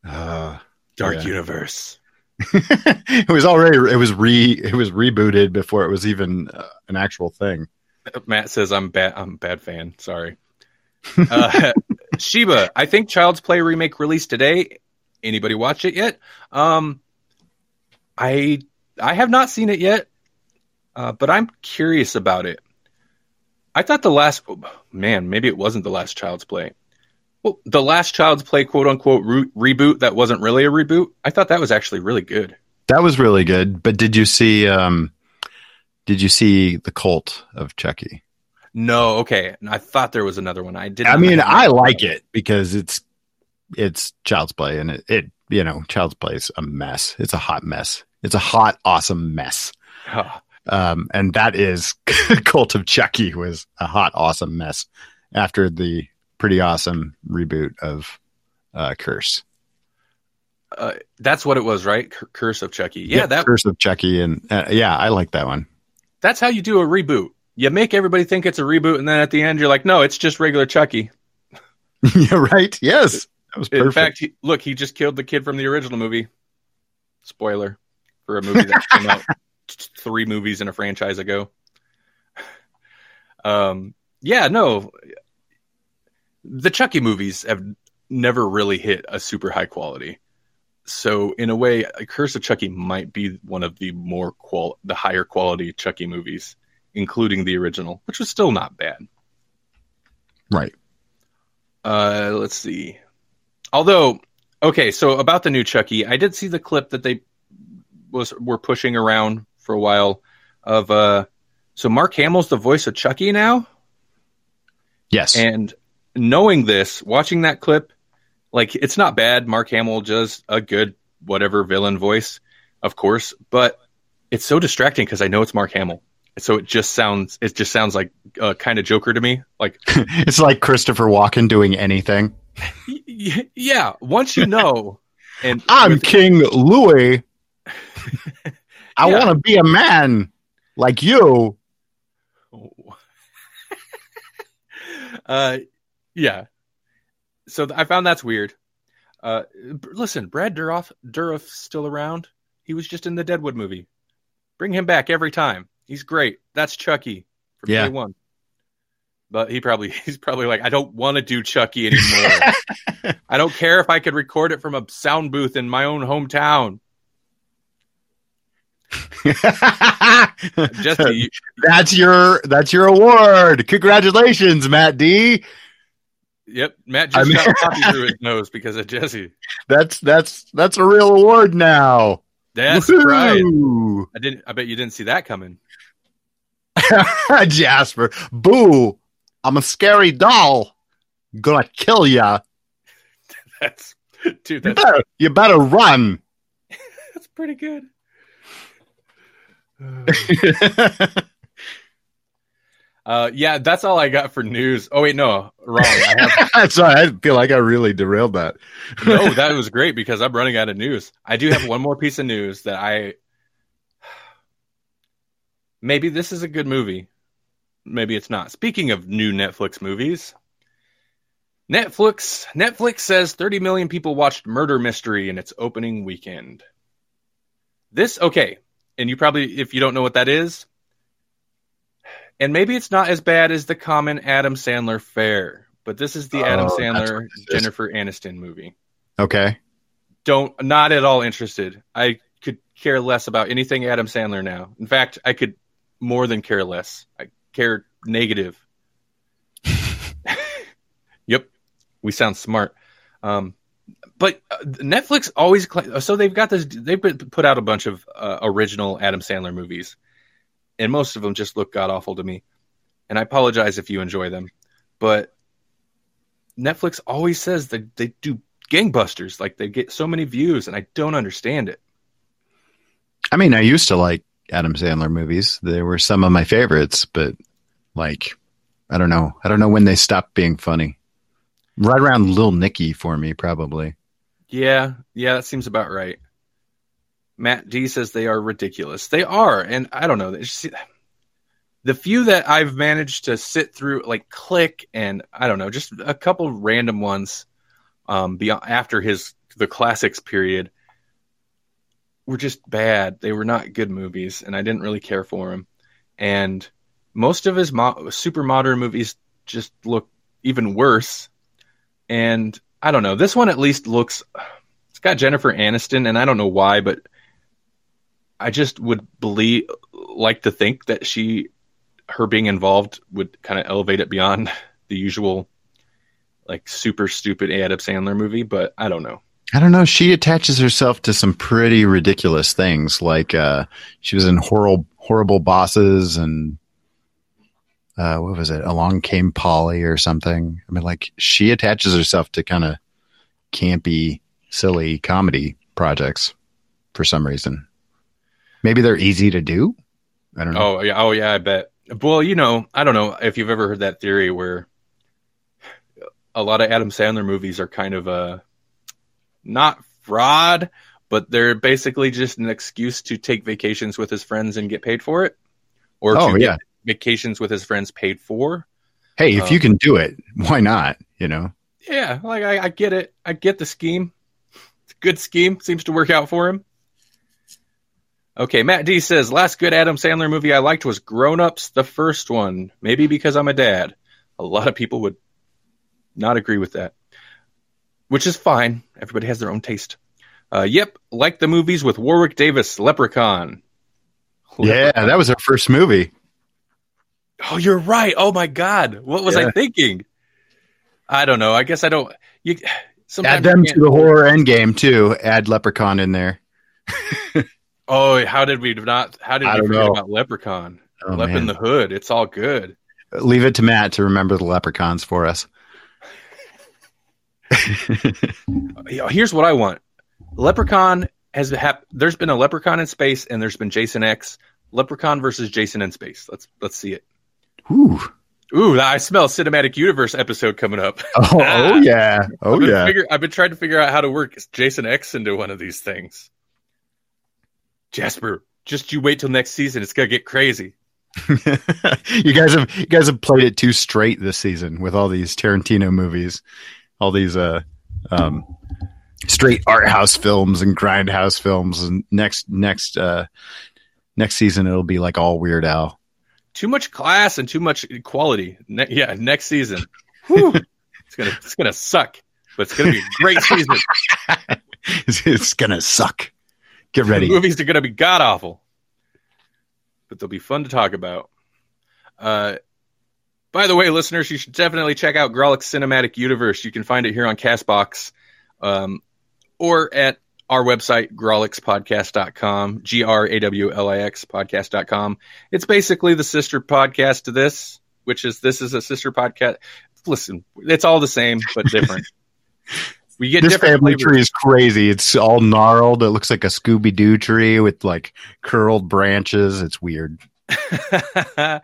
Uh,
Dark
Yeah.
Universe. (laughs)
it was already it was re it was rebooted before it was even uh, an actual thing. (laughs)
Matt says I'm bad. I'm a bad fan. Sorry. (laughs) Uh, Sheba, I think Child's Play remake released today. Anybody watch it yet? Um, I I have not seen it yet, uh, but I'm curious about it. I thought the last oh, man, maybe it wasn't the last Child's Play. Well, the last Child's Play quote unquote re- reboot that wasn't really a reboot. I thought that was actually really good.
That was really good. But did you see um did you see the cult of Chucky?
No, okay. I thought there was another one. I did.
I mean. I like it because it's it's child's play and it, it you know, child's play is a mess. It's a hot mess. It's a hot, awesome mess.
Huh.
Um, and that is (laughs) Cult of Chucky was a hot, awesome mess after the pretty awesome reboot of uh, Curse.
Uh, that's what it was, right? Cur- Curse of Chucky. Yeah, that
Curse of Chucky, and uh, yeah, I like that one.
that's how you do a reboot. You make everybody think it's a reboot, and then at the end, you're like, no, it's just regular Chucky. (laughs)
yeah, right. Yes, that was perfect.
In fact, he, look, he just killed the kid from the original movie. Spoiler for a movie that came out (laughs) three movies in a franchise ago. Um, yeah, no, the Chucky movies have never really hit a super high quality. So in a way, Curse of Chucky might be one of the more qual the higher quality Chucky movies, including the original, which was still not bad.
right.
Uh, let's see. Although, okay, so about the new Chucky, I did see the clip that they was were pushing around for a while of uh so Mark Hamill's the voice of Chucky now
Yes.
and knowing this, watching that clip, like it's not bad. Mark Hamill does a good whatever villain voice, of course, but it's so distracting because I know it's Mark Hamill. So it just sounds it just sounds like uh, kind of Joker to me. Like (laughs)
it's like Christopher Walken doing anything.
yeah, once you know, and
I'm King Louis. (laughs) I
Yeah.
want to be a man like you. (laughs)
uh, yeah. So th- I found that's weird. Uh, b- listen, Brad Dourif, Dourif's still around. He was just in the Deadwood movie. Bring him back every time. He's great. That's Chucky from
Yeah.
day one. But he probably (laughs) he's probably like, I don't want to do Chucky anymore. (laughs) I don't care if I could record it from a sound booth in my own hometown. (laughs) Jesse, you-
that's your that's your award. Congratulations, Matt D.
yep, Matt
I
just
mean-
got coffee through his nose because of Jesse.
That's that's that's a real award now.
That's right. I didn't. I bet you didn't see that coming. (laughs)
Jasper. Boo. I'm a scary doll. Gonna kill ya. (laughs)
That's dude.
You better, you better run.
that's pretty good. (laughs) Uh, yeah, that's all I got for news. Oh wait, no, wrong. I have, (laughs)
Sorry, I feel like I really derailed that.
no, that was great because I'm running out of news. I do have one more piece of news that I maybe this is a good movie. Maybe it's not. Speaking of new Netflix movies, Netflix Netflix says 30 million people watched Murder Mystery in its opening weekend. This okay, and you probably if you don't know what that is, and maybe it's not as bad as the common Adam Sandler fare, but this is the Adam
Oh,
Sandler
what this is.
Jennifer Aniston movie.
Okay.
Don't not at all interested. I could care less about anything Adam Sandler now. In fact, I could more than care less. I care negative. (laughs) (laughs) yep, we sound smart. Um, but uh, Netflix always cla- so they've got this. They've put out a bunch of uh, original Adam Sandler movies, and most of them just look god awful to me. And I apologize if you enjoy them, but Netflix always says that they do gangbusters, like they get so many views, and I don't understand it.
I mean, I used to like Adam Sandler movies. They were some of my favorites, but like, I don't know. I don't know when they stopped being funny. Right around Lil Nicky for me, probably.
Yeah, yeah, that seems about right. Matt D says they are ridiculous. They are, and I don't know. Just, the few that I've managed to sit through, like Click, and I don't know, just a couple random ones, um, beyond after his the classics period, were just bad. They were not good movies, and I didn't really care for him. And most of his mo- super modern movies just look even worse. And I don't know, this one at least looks. It's got Jennifer Aniston, and I don't know why, but I just would believe, like to think that she her being involved would kind of elevate it beyond (laughs) the usual like super stupid Adam Sandler movie, but I don't know.
I don't know. She attaches herself to some pretty ridiculous things, like uh, she was in horrible, horrible bosses, and uh, what was it? Along Came Polly or something. I mean, like she attaches herself to kind of campy, silly comedy projects for some reason. Maybe they're easy to do. I don't know.
Oh yeah, oh yeah, I bet. Well, you know, I don't know if you've ever heard that theory where a lot of Adam Sandler movies are kind of a not fraud, but they're basically just an excuse to take vacations with his friends and get paid for it, or
Oh,
to
yeah.
get vacations with his friends paid for.
Hey, if
um,
you can do it, why not? You know.
Yeah, like I, I get it. I get the scheme. It's a good scheme. Seems to work out for him. Okay, Matt D says last good Adam Sandler movie I liked was Grown Ups, the first one. Maybe because I'm a dad. A lot of people would not agree with that, which is fine. Everybody has their own taste. Uh, yep, like the movies with Warwick Davis, Leprechaun.
Yeah, that was our first movie.
Oh, you're right. Oh my God, what was I thinking? I don't know. I guess I don't. You (sighs)
Add them to the horror end game too. Add Leprechaun in there. (laughs)
Oh, how did we not? How did
I
we forget
know.
about Leprechaun?
Oh,
Lep in the Hood. It's all good.
Leave it to Matt to remember the leprechauns for us. (laughs)
Here's what I want. Leprechaun has hap- there's been a Leprechaun in space and there's been Jason X. Leprechaun versus Jason in space. Let's let's see it.
Ooh.
Ooh, I smell a cinematic universe episode coming up. (laughs)
Oh, oh yeah. Oh
I've
yeah.
figure- I've been trying to figure out how to work Jason X into one of these things. Jasper, just you wait till next season. It's gonna get crazy. (laughs)
you guys have you guys have played it too straight this season with all these Tarantino movies, all these uh um straight art house films and grindhouse films and next next uh next season it'll be like all Weird Al.
Too much class and too much equality. Ne- yeah, next season. (laughs) Whew. it's gonna it's gonna suck, but it's gonna be a great season. (laughs)
it's, gonna suck. Get
The
ready.
movies are going to be god awful, but they'll be fun to talk about. Uh, by the way, listeners, you should definitely check out Grawlix Cinematic Universe. You can find it here on Castbox um, or at our website, grawlixpodcast.com, G R A W L I X podcast.com. It's basically the sister podcast to this, which is this is a sister podcast. Listen, it's all the same, but (laughs) different. We get
This
different
family
flavors.
tree is crazy. It's all gnarled. It looks like a Scooby Doo tree with like curled branches. It's weird. (laughs)
uh,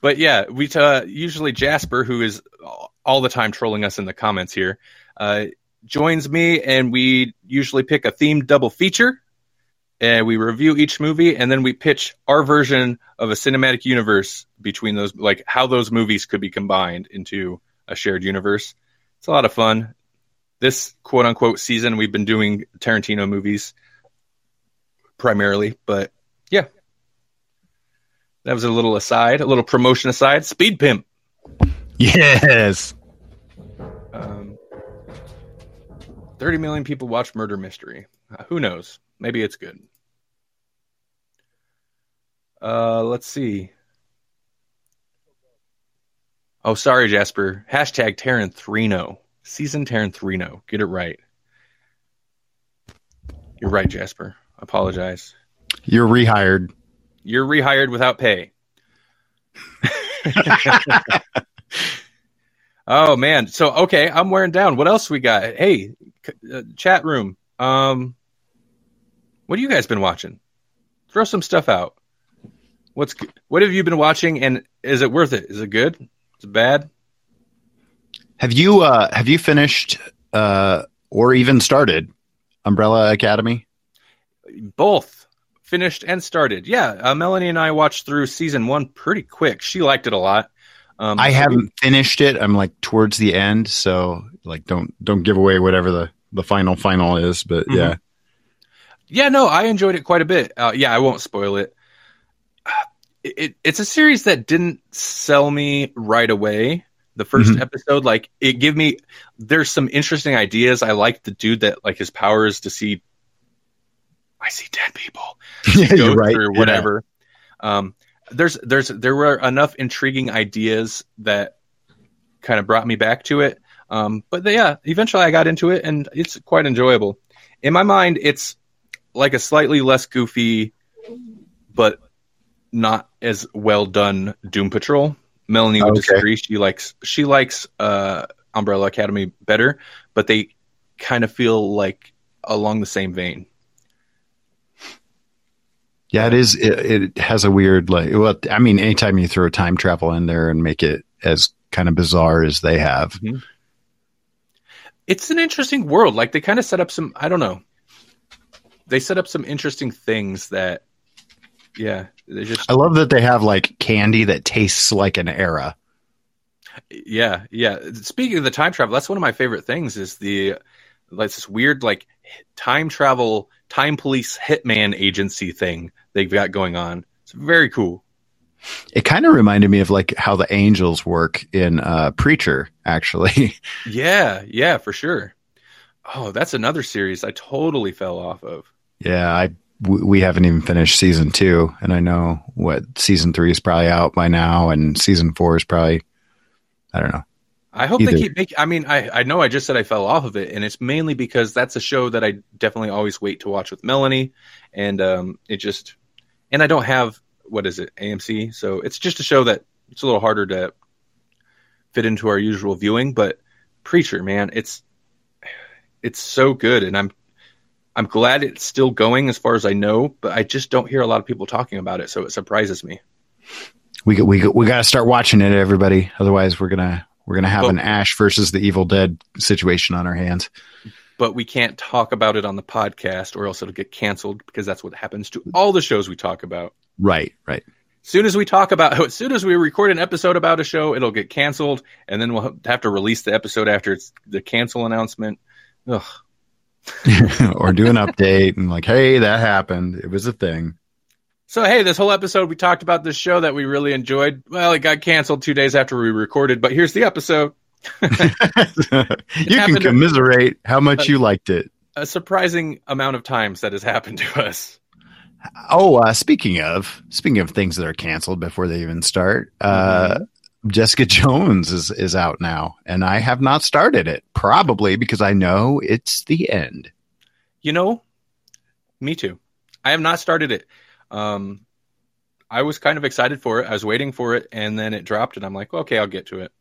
but yeah, we uh, usually Jasper, who is all the time trolling us in the comments here, uh, joins me, and we usually pick a themed double feature, and we review each movie, and then we pitch our version of a cinematic universe between those, like how those movies could be combined into a shared universe. It's a lot of fun. This quote unquote season, we've been doing Tarantino movies primarily, but yeah, that was a little aside, a little promotion aside. Speed Pimp.
Yes.
30 million people watch Murder Mystery. Uh, who knows? Maybe it's good. Uh, let's see. Oh, sorry, Jasper. Hashtag Taranthrino. Season Taranthrino. Get it right. You're right, Jasper. Apologize.
You're rehired.
You're rehired without pay. (laughs) (laughs) oh man. So okay, I'm wearing down. What else we got? Hey, c- uh, chat room. Um, what have you guys been watching? Throw some stuff out. What's what have you been watching, and is it worth it? Is it good? Is it bad?
Have you uh have you finished uh or even started Umbrella Academy?
Both. finished and started. Yeah, uh, Melanie and I watched through season one pretty quick. She liked it a lot. Um,
I haven't finished it. I'm like towards the end, so like don't don't give away whatever the the final final is. But
Mhm.
yeah,
Yeah, no, I enjoyed it quite a bit. Uh, yeah, I won't spoil it. (sighs) It, it. It's a series that didn't sell me right away. The 1st
Mhm.
episode, like, it gave me. There's some interesting ideas. I like the dude that like his power is to see. I see dead people. (laughs)
yeah, you're right.
or
Yeah.
whatever. Um, there's there's there were enough intriguing ideas that kind of brought me back to it. Um, but yeah, eventually I got into it and it's quite enjoyable. In my mind, it's like a slightly less goofy, but not as well done Doom Patrol. Melanie would
Okay.
disagree. She likes she likes uh, Umbrella Academy better, but they kind of feel like along the same vein.
Yeah, it is. It, it has a weird like. Well, I mean, anytime you throw time travel in there and make it as kind of bizarre as they have, mm-hmm.
it's an interesting world. Like they kind of set up some, I don't know. They set up some interesting things that, yeah, they just,
I love that they have like candy that tastes like an era.
yeah, yeah. Speaking of the time travel, that's one of my favorite things. Is the like this weird like time travel, time police hitman agency thing they've got going on. It's very cool.
It kind of reminded me of like how the angels work in uh, Preacher, actually. (laughs)
Yeah, yeah, for sure. Oh, that's another series I totally fell off of.
yeah, I w- we haven't even finished season two, and I know what season three is probably out by now, and season four is probably I don't know.
I hope
Either.
they keep making. I mean, I I know I just said I fell off of it, and it's mainly because that's a show that I definitely always wait to watch with Melanie, and um, it just, and I don't have what is it AMC, so it's just a show that it's a little harder to fit into our usual viewing. But Preacher, man, it's it's so good, and I'm I'm glad it's still going as far as I know, but I just don't hear a lot of people talking about it, so it surprises me.
We we we got to start watching it, everybody. Otherwise, we're gonna we're gonna have
Well-
an Ash versus the Evil Dead situation on our hands.
but we can't talk about it on the podcast or else it'll get canceled because that's what happens to all the shows we talk about.
Right, right.
Soon as we talk about, as (laughs) soon as we record an episode about a show, it'll get canceled, and then we'll have to release the episode after it's the cancel announcement. Ugh. (laughs)
or do an update and like, hey, that happened. It was a thing.
So hey, this whole episode we talked about this show that we really enjoyed. Well, it got canceled two days after we recorded, but here's the episode. (laughs)
you can commiserate how much you liked it.
A surprising amount of times that has happened to us.
Oh, uh, speaking of speaking of things that are canceled before they even start, uh, Jessica Jones is is out now, and I have not started it. Probably because I know it's the end.
You know, me too. I have not started it. Um, I was kind of excited for it. I was waiting for it, and then it dropped, and I'm like, okay, I'll get to it.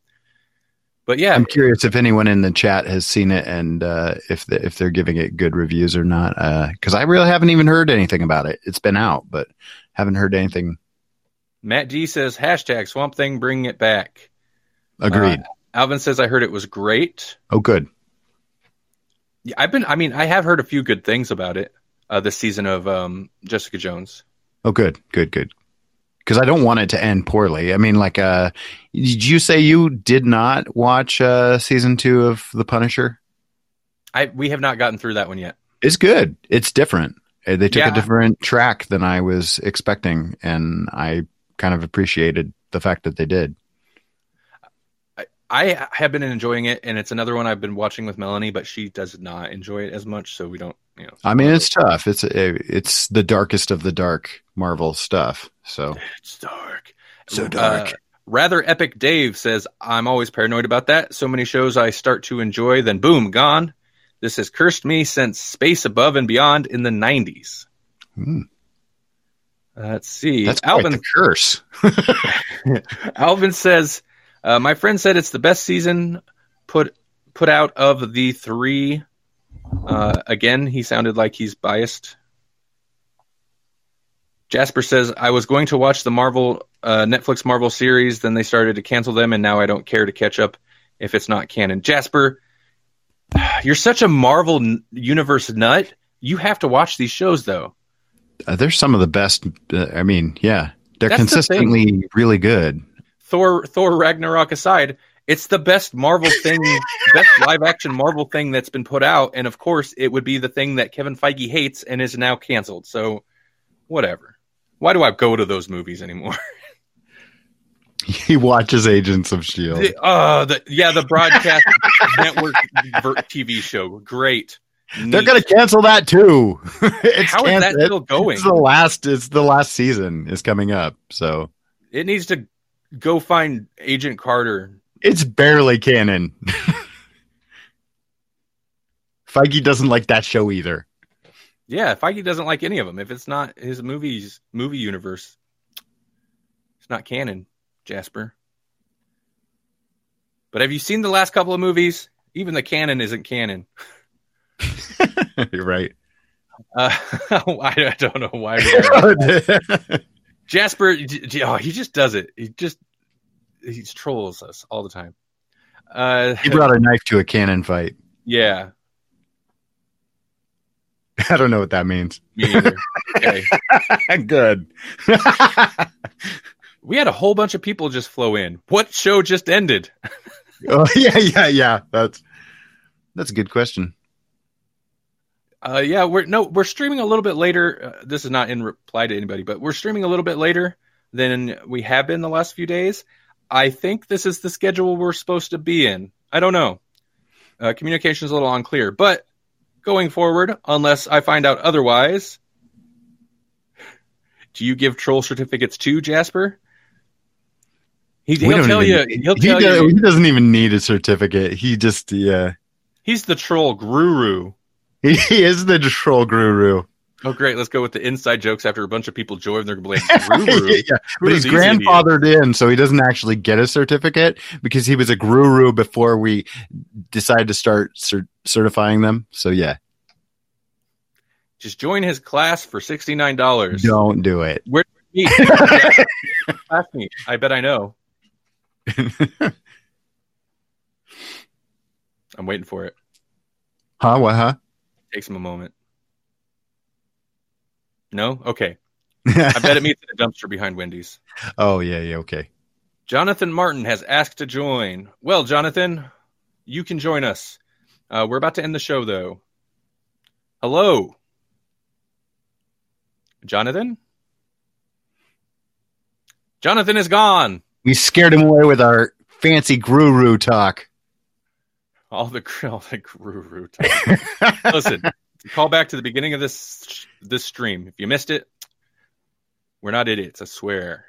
But yeah,
I'm curious if anyone in the chat has seen it and uh, if the, if they're giving it good reviews or not. Because I really haven't even heard anything about it. It's been out, but haven't heard anything.
Matt D says hashtag Swamp Thing, bring it back.
Agreed.
Alvin says I heard it was great.
oh, good.
Yeah, I've been. I mean, I have heard a few good things about it. Uh, this season of um, Jessica Jones.
Oh, good, good, good. Because I don't want it to end poorly. I mean, like, uh, did you say you did not watch uh, season two of The Punisher?
I we have not gotten through that one yet.
It's good. It's different. Uh, They took
Yeah.
a different track than I was expecting, and I kind of appreciated the fact that they did.
I have been enjoying it, and it's another one I've been watching with Melanie, but she does not enjoy it as much, so we don't. You know,
I mean, it's tough. It's it's the darkest of the dark Marvel stuff. So
it's dark.
So dark.
Uh, Rather epic Dave says, I'm always paranoid about that. So many shows I start to enjoy, then boom, gone. This has cursed me since Space Above and Beyond in the 90s.
Hmm.
Let's see.
that's quite
Alvin
the curse. (laughs)
Alvin says, uh, "My friend said it's the best season put put out of the three. Uh, again, he sounded like he's biased. Jasper says, "I was going to watch the Marvel uh, Netflix Marvel series, then they started to cancel them, and now I don't care to catch up if it's not canon." Jasper, (sighs) you're such a Marvel universe nut. You have to watch these shows, though.
Uh, they're some of the best. Uh, I mean, yeah, they're
That's the
consistently really good.
Thor Thor Ragnarok aside, it's the best Marvel thing, best live action Marvel thing that's been put out, and of course, it would be the thing that Kevin Feige hates and is now canceled. So, whatever. Why do I go to those movies anymore? (laughs)
He watches Agents of Shield.
The- uh, the, yeah, the broadcast (laughs) network TV show, great.
They're gonna cancel that too. (laughs) it's
How is that still going?
It's the last. It's the last season is coming up, so
It needs to go find Agent Carter.
It's barely canon. (laughs) Feige doesn't like that show either.
Yeah, Feige doesn't like any of them. If it's not his movies movie universe, it's not canon, Jasper. But have you seen the last couple of movies? Even the canon isn't canon. (laughs)
You're right.
Uh, (laughs) I, don't know why. Jasper, oh, he just does it. He just he trolls us all the time. Uh,
he brought a knife to a cannon fight.
yeah, (laughs)
I don't know what that means.
Okay. (laughs)
Good. (laughs)
We had a whole bunch of people just flow in. What show just ended?
oh yeah, yeah, yeah. That's that's a good question.
Uh, yeah, we're no, we're streaming a little bit later. Uh, this is not in reply to anybody, but we're streaming a little bit later than we have been the last few days. I think this is the schedule we're supposed to be in. I don't know. Uh, communication is a little unclear, but going forward, unless I find out otherwise, do you give troll certificates to Jasper? He, he'll
don't
tell you. He'll
he,
tell
does,
you.
he doesn't even need a certificate. He just yeah.
He's the troll guru.
He is the troll guru.
Oh, great! Let's go with the inside jokes after a bunch of people join. They're going to be like, (laughs)
yeah, but he's
these idiots?
grandfathered in, so he doesn't actually get a certificate because he was a guru before we decided to start cer- certifying them. So yeah,
Just join his class for sixty nine dollars.
don't do it. Where?
Ask me. (laughs) I bet I know. (laughs) I'm waiting for it.
Huh? What? Huh?
Takes him a moment. No? Okay. (laughs) I bet it meets in a dumpster behind Wendy's.
oh yeah, yeah. Okay.
Jonathan Martin has asked to join. Well, Jonathan, you can join us. Uh, we're about to end the show, though. Hello. Jonathan? Jonathan is gone.
We scared him away with our fancy guru talk.
All the (laughs) all the guru talk. Listen, (laughs) call back to the beginning of this this stream. If you missed it, we're not idiots. I swear.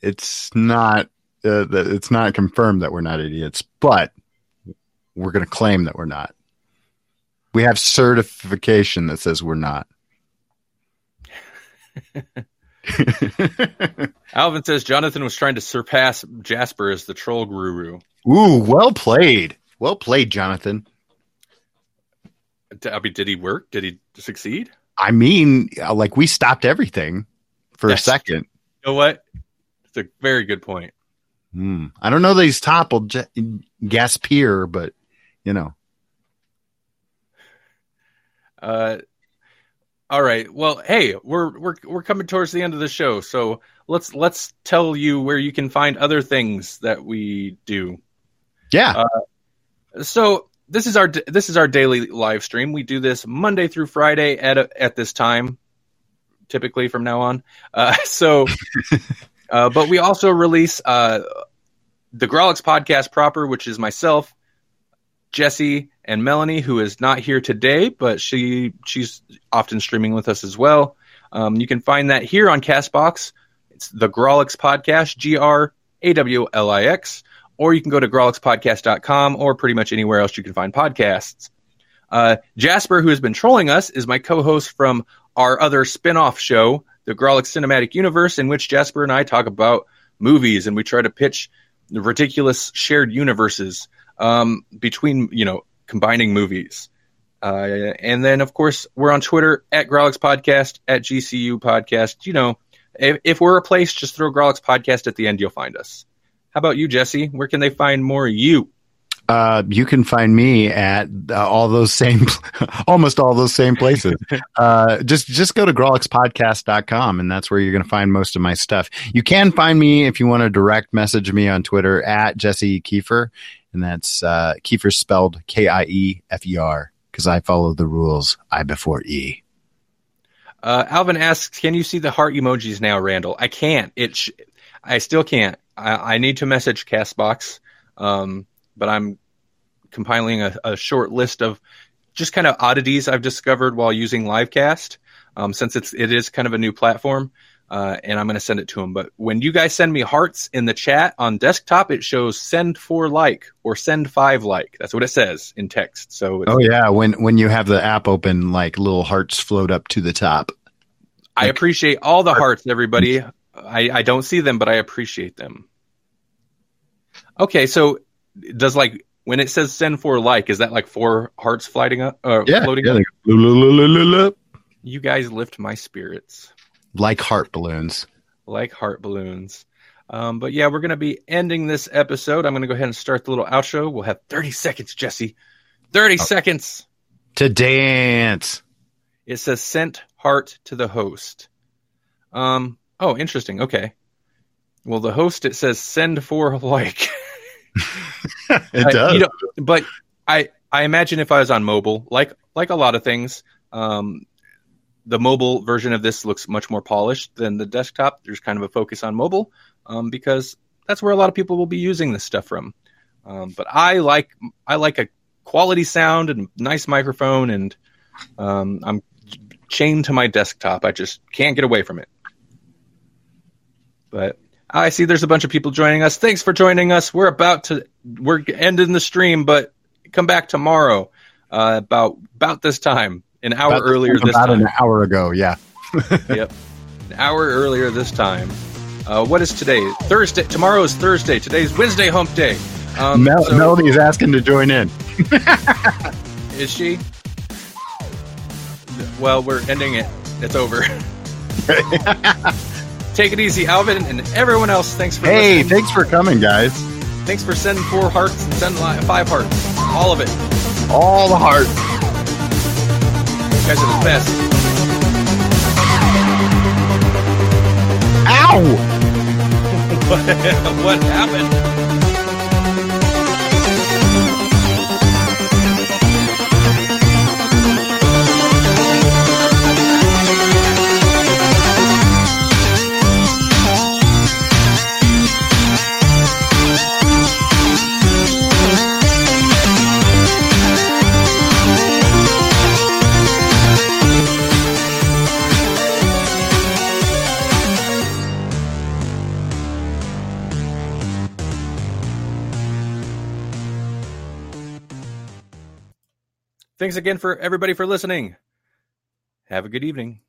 it's not. Uh, that it's not confirmed that we're not idiots, but we're going to claim that we're not. We have certification that says we're not. (laughs)
Alvin says Jonathan was trying to surpass Jasper as the troll guru.
Ooh, well played. Well played, Jonathan.
I mean, did he work? Did he succeed?
I mean, uh, like we stopped everything for a second.
You know what? It's a very good point.
Hmm. I don't know that he's toppled J- Gaspier, but you know,
Uh, all right. Well, hey, we're we're we're coming towards the end of the show, so let's let's tell you where you can find other things that we do.
yeah.
So this is our this is our daily live stream. We do this Monday through Friday at a, at this time, typically from now on. Uh, (laughs) so, (laughs) uh, but we also release uh, the Grawlix podcast proper, which is myself, Jesse, and Melanie, who is not here today, but she she's often streaming with us as well. Um, you can find that here on Castbox. It's the Grawlix podcast, G R A W L I X or you can go to grawlixpodcast.com or pretty much anywhere else you can find podcasts. Uh, Jasper, who has been trolling us, is my co-host from our other spin-off show, the Grawlix Cinematic Universe, in which Jasper and I talk about movies and we try to pitch ridiculous shared universes um, between, you know, combining movies. Uh, and then, of course, we're on Twitter at Grawlix Podcast, at GCU Podcast. You know, if, if we're a place, just throw Grawlix Podcast at the end, you'll find us. How about you, Jesse? Where can they find more of you?
Uh, you can find me at uh, all those same, (laughs) almost all those same places. (laughs) uh, just just go to grawlixpodcast.com and that's where you're going to find most of my stuff. You can find me if you want to direct message me on Twitter at Jesse Kiefer, and that's uh, Kiefer spelled K I E F E R because I follow the rules I before E.
Uh, Alvin asks, "Can you see the heart emojis now, Randall?" I can't. It, sh- I still can't. I, I need to message Castbox, um, but I'm compiling a, a, short list of just kind of oddities I've discovered while using Livecast, um, since it's it is kind of a new platform, uh, and I'm going to send it to them. But when you guys send me hearts in the chat on desktop, it shows send four like or send five like. That's what it says in text. So
oh yeah, when when you have the app open, like little hearts float up to the top.
I appreciate all the hearts, everybody. I, I don't see them, but I appreciate them. Okay, so does like when it says send for like, is that like four hearts floating up? Uh,
yeah,
floating
yeah,
up? You guys lift my spirits.
Like heart balloons.
Like heart balloons. Um, but yeah, we're going to be ending this episode. I'm going to go ahead and start the little outro. We'll have 30 seconds, Jesse. 30 oh. seconds.
To dance.
It says sent heart to the host. Um, oh, interesting. Okay. Well, the host, it says send for (laughs) like. (laughs)
it does.
You know, but I, I imagine if I was on mobile, like, like a lot of things, um, the mobile version of this looks much more polished than the desktop. There's kind of a focus on mobile um, because that's where a lot of people will be using this stuff from. Um, but I like I like a quality sound and nice microphone, and um, I'm chained to my desktop. I just can't get away from it. But I see there's a bunch of people joining us. Thanks for joining us. We're about to we're ending the stream, but come back tomorrow uh, about about this time an hour about earlier this time.
about
time.
an hour ago, yeah. (laughs)
yep, an hour earlier this time. Uh, what is today? Thursday. Tomorrow is Thursday. Today's Wednesday Hump Day.
Um, Mel- so, Melody's asking to join in. (laughs)
is she? Well, we're ending it. It's over. (laughs) Take it easy, Alvin, and everyone else. Thanks for.
Hey,
listening.
thanks for coming, guys.
Thanks for sending four hearts and send five hearts. All of it.
All the hearts.
You guys are the best.
Ow!
what, (laughs) what happened? Thanks again for everybody for listening. Have a good evening.